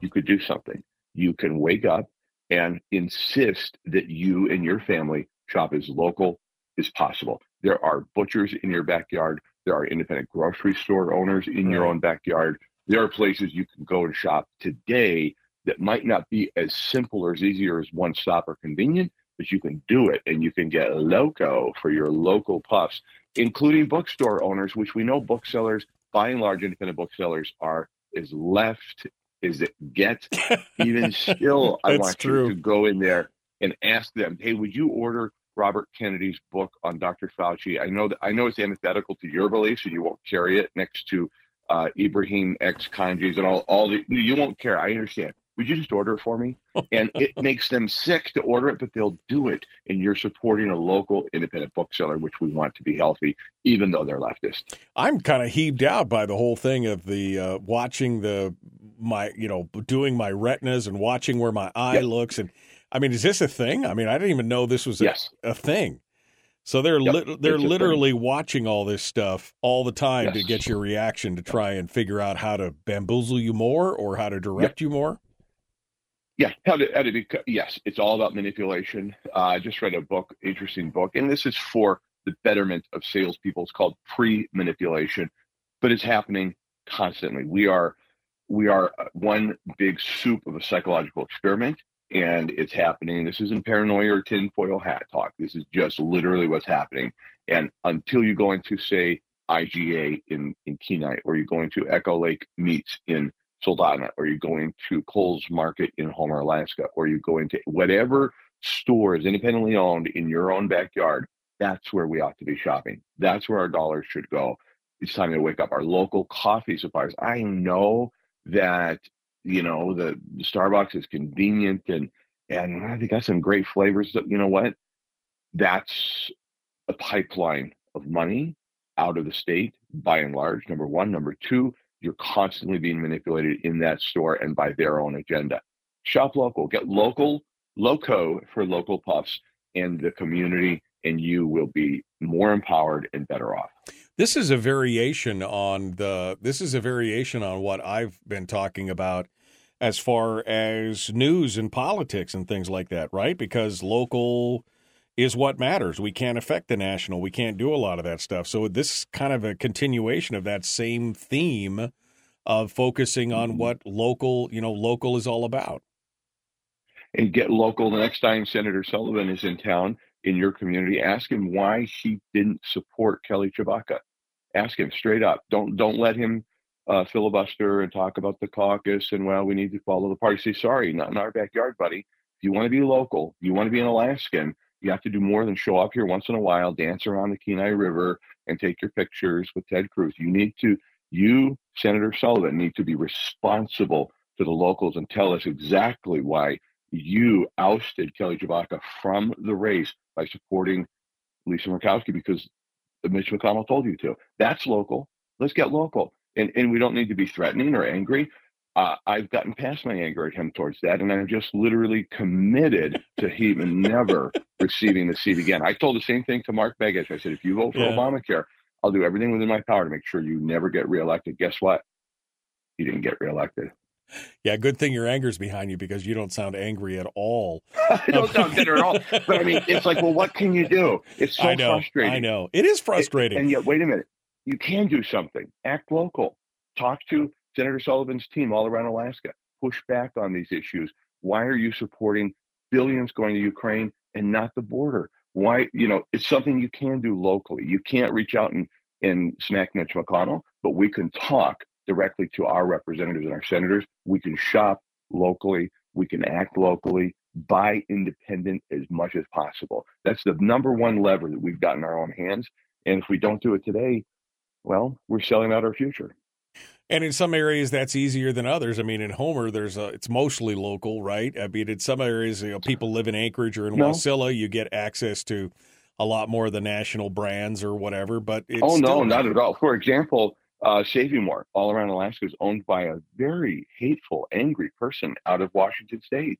you could do something. You can wake up and insist that you and your family shop as local as possible. There are butchers in your backyard. There are independent grocery store owners in your own backyard. There are places you can go and shop today that might not be as simple or as easy or as one stop or convenient, but you can do it and you can get loco for your local puffs, including bookstore owners, which we know booksellers, by and large, independent booksellers are as left as it gets. Even still, I want true. you to go in there and ask them, hey, would you order Robert Kennedy's book on Dr. Fauci? I know that I know it's antithetical to your beliefs and you won't carry it next to uh, Ibram X Kendi's and all, all the, you won't care. I understand. Would you just order it for me? And it makes them sick to order it, but they'll do it. And you're supporting a local independent bookseller, which we want to be healthy, even though they're leftist. I'm kind of heaved out by the whole thing of the uh, watching the my you know doing my retinas and watching where my eye Yep. looks and I mean is this a thing? I mean I didn't even know this was a, Yes. a thing. So they're Yep, lit- they're thing. literally watching all this stuff all the time to get your reaction to try and figure out how to bamboozle you more or how to direct you more. Yeah, how to, how to be, yes, it's all about manipulation. Uh, I just read a book, interesting book, and this is for the betterment of salespeople. It's called pre-manipulation, but it's happening constantly. We are we are one big soup of a psychological experiment, and it's happening. This isn't paranoia or tinfoil hat talk. This is just literally what's happening. And until you go into say IGA in in Kenai, or you're going to Echo Lake Meats in Soldotna, or you go into Coles Market in Homer, Alaska, or you go into whatever store is independently owned in your own backyard, that's where we ought to be shopping. That's where our dollars should go. It's time to wake up. Our local coffee suppliers. I know that you know the, the Starbucks is convenient and and they got some great flavors. You know what? That's a pipeline of money out of the state by and large. Number one. Number two, you're constantly being manipulated in that store and by their own agenda. Shop local. Get local, loco for local puffs and the community, and you will be more empowered and better off. This is a variation on the. This is a variation on what I've been talking about as far as news and politics and things like that, right? Because local is what matters. We can't affect the national. We can't do a lot of that stuff. So this is kind of a continuation of that same theme of focusing on mm-hmm. what local, you know, local is all about. And get local the next time Senator Sullivan is in town in your community. Ask him why she didn't support Kelly Tshibaka. Ask him straight up. Don't don't let him uh, filibuster and talk about the caucus and well, we need to follow the party. Say sorry, not in our backyard, buddy. If you want to be local, you want to be an Alaskan. You have to do more than show up here once in a while, dance around the Kenai River, and take your pictures with Ted Cruz. You need to, you, Senator Sullivan, need to be responsible to the locals and tell us exactly why you ousted Kelly Tshibaka from the race by supporting Lisa Murkowski because Mitch McConnell told you to. That's local. Let's get local. And, and we don't need to be threatening or angry uh, I've gotten past my anger at him towards that, and I'm just literally committed to him never receiving the seat again. I told the same thing to Mark Begich. I said, if you vote for yeah. Obamacare, I'll do everything within my power to make sure you never get reelected. Guess what? He didn't get reelected. Yeah, good thing your anger's behind you because you don't sound angry at all. I don't sound bitter at all. But I mean, it's like, well, what can you do? It's so I know, frustrating. I know. It is frustrating. And, and yet, wait a minute. You can do something. Act local. Talk to Senator Sullivan's team all around Alaska push back on these issues. Why are you supporting billions going to Ukraine and not the border? Why, you know, it's something you can do locally. You can't reach out and, and smack Mitch McConnell, but we can talk directly to our representatives and our senators. We can shop locally. We can act locally, buy independent as much as possible. That's the number one lever that we've got in our own hands. And if we don't do it today, well, we're selling out our future. And in some areas, that's easier than others. I mean, in Homer, there's a, it's mostly local, right? I mean, in some areas, you know, people live in Anchorage or in no. Wasilla, you get access to a lot more of the national brands or whatever. But oh no, not at all. For example, uh, Save-U-More, all around Alaska, is owned by a very hateful, angry person out of Washington State.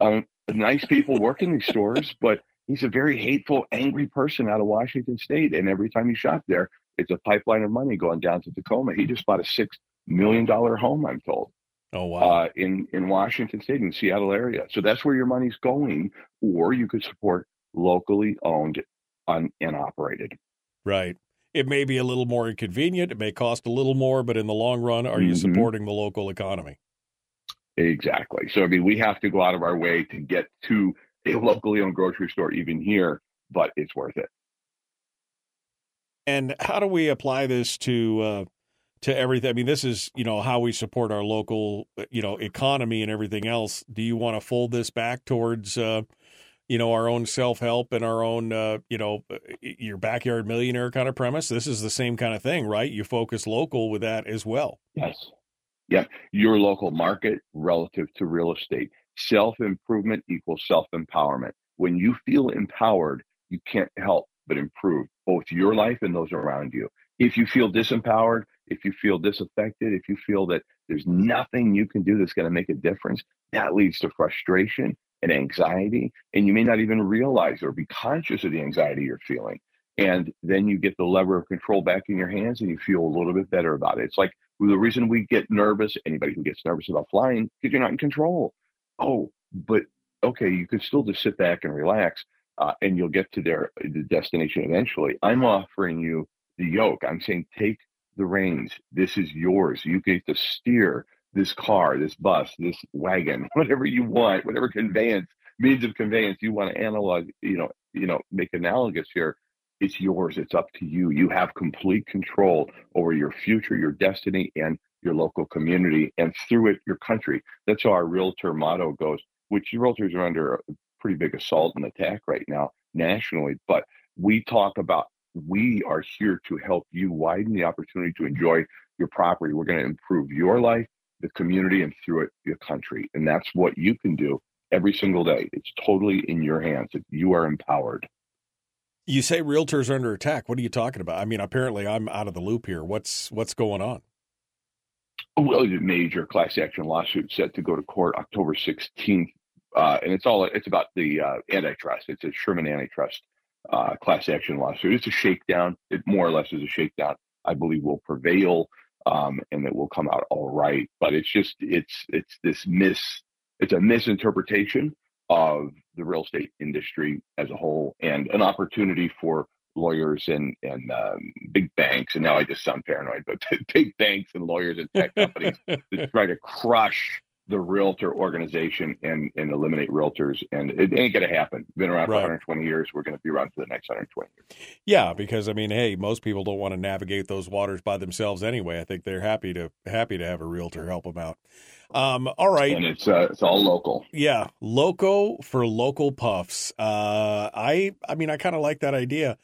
Um, nice people work in these stores, but he's a very hateful, angry person out of Washington State. And every time you shop there, it's a pipeline of money going down to Tacoma. He just bought a six million dollar home, I'm told. Oh wow! Uh, in in Washington State, in Seattle area. So that's where your money's going, or you could support locally owned un, and operated. Right. It may be a little more inconvenient. It may cost a little more, but in the long run, are you mm-hmm. supporting the local economy? Exactly. So I mean, we have to go out of our way to get to a locally owned grocery store, even here, but it's worth it. And how do we apply this to uh, to everything? I mean, this is you know how we support our local uh, you know economy and everything else. Do you want to fold this back towards uh, you know our own self help and our own uh, you know uh, your backyard millionaire kind of premise? This is the same kind of thing, right? You focus local with that as well. Yes. Yeah, your local market relative to real estate. Self improvement equals self empowerment. When you feel empowered, you can't help but improve both your life and those around you. If you feel disempowered, if you feel disaffected, if you feel that there's nothing you can do that's going to make a difference, that leads to frustration and anxiety. And you may not even realize or be conscious of the anxiety you're feeling. And then you get the lever of control back in your hands and you feel a little bit better about it. It's like the reason we get nervous, anybody who gets nervous about flying, because you're not in control. Oh, but okay, you could still just sit back and relax uh, and you'll get to their the destination eventually. I'm offering you the yoke. I'm saying take the reins. This is yours. You get to steer this car, this bus, this wagon, whatever you want, whatever conveyance means of conveyance you want to analog, you know, you know, make analogous here. It's yours. It's up to you. You have complete control over your future, your destiny, and your local community, and through it, your country. That's how our realtor motto goes, which realtors are under pretty big assault and attack right now nationally. But we talk about we are here to help you widen the opportunity to enjoy your property. We're going to improve your life, the community, and through it, your country. And that's what you can do every single day. It's totally in your hands. You are empowered. You say realtors are under attack. What are you talking about? I mean, apparently I'm out of the loop here. What's what's going on? Well, a major class action lawsuit set to go to court October 16th, uh, and it's all it's about the uh, antitrust. It's a Sherman antitrust uh, class action lawsuit. It's a shakedown. It more or less is a shakedown. I believe will prevail, um, and it will come out all right. But it's just it's it's this mis it's a misinterpretation of the real estate industry as a whole, and an opportunity for lawyers and and um, big banks. And now I just sound paranoid, but big banks and lawyers and tech companies to try to crush the realtor organization and and eliminate realtors. And it ain't gonna happen. Been around for 120 years. We're gonna be around for the next 120 years. Yeah because i mean hey most people don't want to navigate those waters by themselves anyway. I think they're happy to happy to have a realtor help them out. Um all right. And it's uh, it's all local. Yeah loco for local puffs. Uh i i mean i kind of like that idea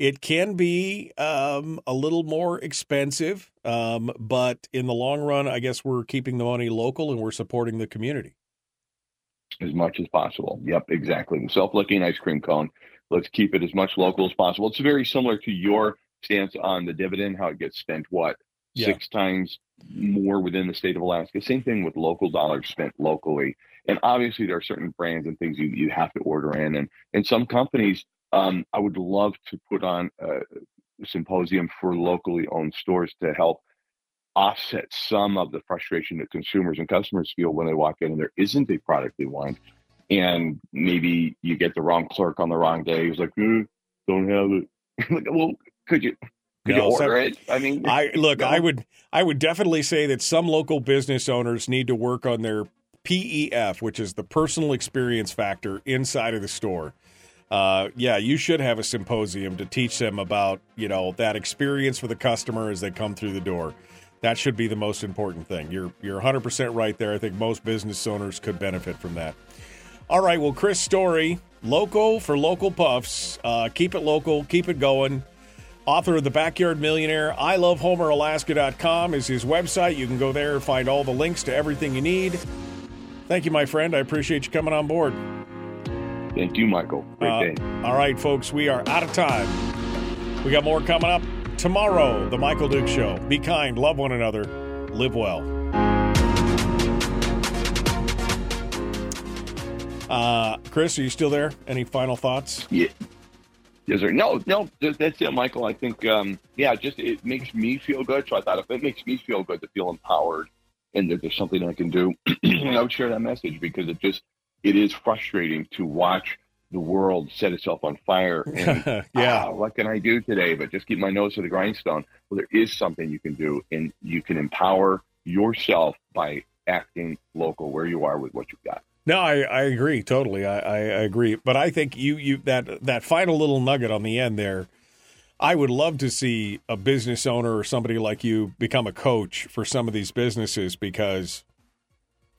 it can be um, a little more expensive, um, but in the long run, I guess we're keeping the money local and we're supporting the community as much as possible. Yep, exactly. The self-licking ice cream cone. Let's keep it as much local as possible. It's very similar to your stance on the dividend, how it gets spent what yeah. six times more within the state of Alaska. Same thing with local dollars spent locally. And obviously, there are certain brands and things you, you have to order in, and and some companies um, I would love to put on a symposium for locally owned stores to help offset some of the frustration that consumers and customers feel when they walk in and there isn't a product they want. And maybe you get the wrong clerk on the wrong day. He's like, mm, don't have it. like, well, could you? Could no, you order it? I mean, I look. No. I would. I would definitely say that some local business owners need to work on their PEF, which is the personal experience factor inside of the store uh, yeah, you should have a symposium to teach them about you know that experience for the customer as they come through the door. That should be the most important thing. You're you're 100 percent right there. I think most business owners could benefit from that. All right, well, Chris Story, local for local puffs. Uh, keep it local, keep it going. Author of The Backyard Millionaire, I love HomerAlaska.com is his website. You can go there and find all the links to everything you need. Thank you, my friend. I appreciate you coming on board. Thank you, Michael. Great uh, day. All right, folks, we are out of time. We got more coming up tomorrow. The Michael Dukes Show. Be kind, love one another, live well. Uh, Chris, are you still there? Any final thoughts? Yeah. Yes, sir. No, no, that's it, Michael. I think, um, yeah, just it makes me feel good. So I thought if it makes me feel good to feel empowered and that there's something I can do, I would share that message because it just it is frustrating to watch the world set itself on fire. And, yeah. Ah, what can I do today? But just keep my nose to the grindstone. Well, there is something you can do, and you can empower yourself by acting local where you are with what you've got. No, I, I agree totally. I, I, I agree, but I think you you that that final little nugget on the end there. I would love to see a business owner or somebody like you become a coach for some of these businesses because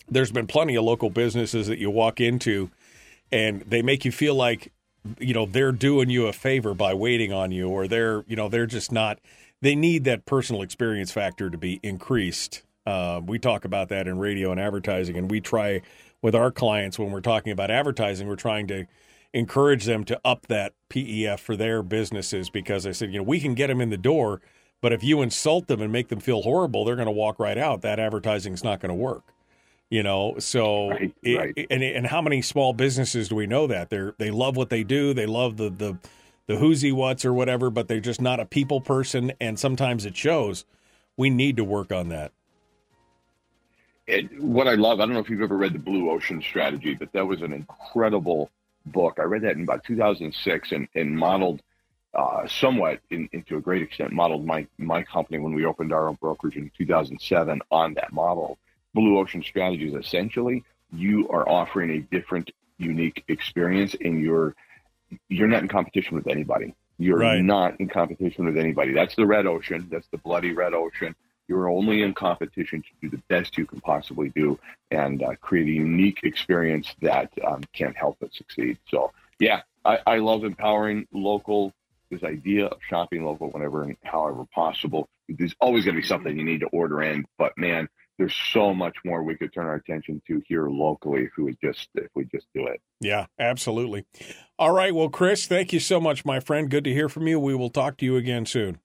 there's been plenty of local businesses that you walk into and they make you feel like you know they're doing you a favor by waiting on you or they're you know they're just not they need that personal experience factor to be increased. Uh, we talk about that in radio and advertising and we try with our clients when we're talking about advertising we're trying to encourage them to up that pef for their businesses because i said you know we can get them in the door but if you insult them and make them feel horrible they're going to walk right out. That advertising is not going to work you know so right, it, right. and and how many small businesses do we know that? They're they love what they do. They love the the the whoozy what's or whatever but they're just not a people person. And sometimes it shows. We need to work on that. And what i love i don't know if you've ever read the blue ocean strategy but that was an incredible book. I read that in about 2006 and, and modeled uh, somewhat in, into a great extent modeled my my company when we opened our own brokerage in 2007 on that model Blue Ocean Strategies, essentially, you are offering a different, unique experience, and you're you're not in competition with anybody. You're right. not in competition with anybody. That's the red ocean. That's the bloody red ocean. You're only in competition to do the best you can possibly do and uh, create a unique experience that um, can't help but succeed. So, yeah, I, I love empowering local. This idea of shopping local whenever and however possible. There's always going to be something you need to order in, but man, there's so much more we could turn our attention to here locally if we would just if we just do it. Yeah, absolutely. All right, well, Chris, thank you so much, my friend. Good to hear from you. We will talk to you again soon.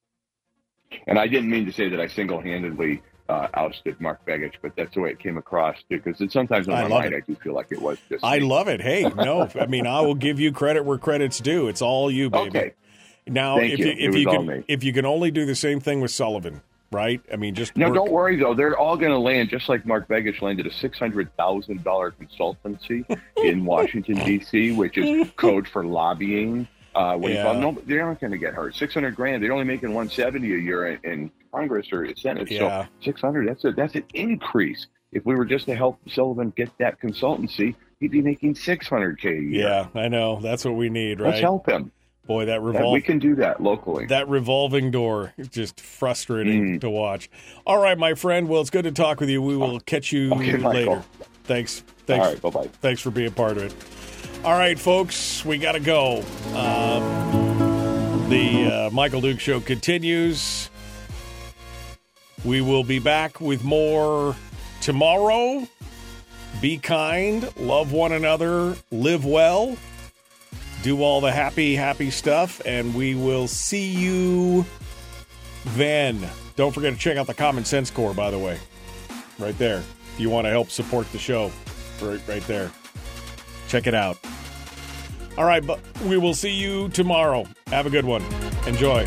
And I didn't mean to say that I single-handedly uh, ousted Mark Begich, but that's the way it came across because it, sometimes in my mind it. I do feel like it was just. I me. love it. Hey, no, I mean, I will give you credit where credit's due. It's all you, baby. Okay. Now, Thank if you. you, if you can me. if you can only do the same thing with Sullivan, right? I mean, just No, work- don't worry though. They're all going to land just like Mark Begich landed a six hundred thousand dollar consultancy in Washington D.C., which is code for lobbying. Uh, when Yeah. you call, no, they aren't going to get hurt. Six hundred grand. They're only making one seventy a year in, in Congress or Senate. Yeah. So six hundred. That's a that's an increase. If we were just to help Sullivan get that consultancy, he'd be making six hundred k a year. Yeah, I know. That's what we need, right? Let's help him. Boy, that revolve we can do that locally. that revolving door is just frustrating Mm. to watch. All right, my friend. Well, it's good to talk with you. We will catch you Okay, Michael. later. Thanks. Thanks. All right, bye-bye. Thanks for being part of it. All right, folks, we got to go. Um, the uh, Michael Dukes Show continues. We will be back with more tomorrow. Be kind, love one another, live well, do all the happy, happy stuff, and we will see you then. Don't forget to check out the Common Sense Core, by the way, right there. If you want to help support the show, right, right there. Check it out. All right, but we will see you tomorrow. Have a good one. Enjoy.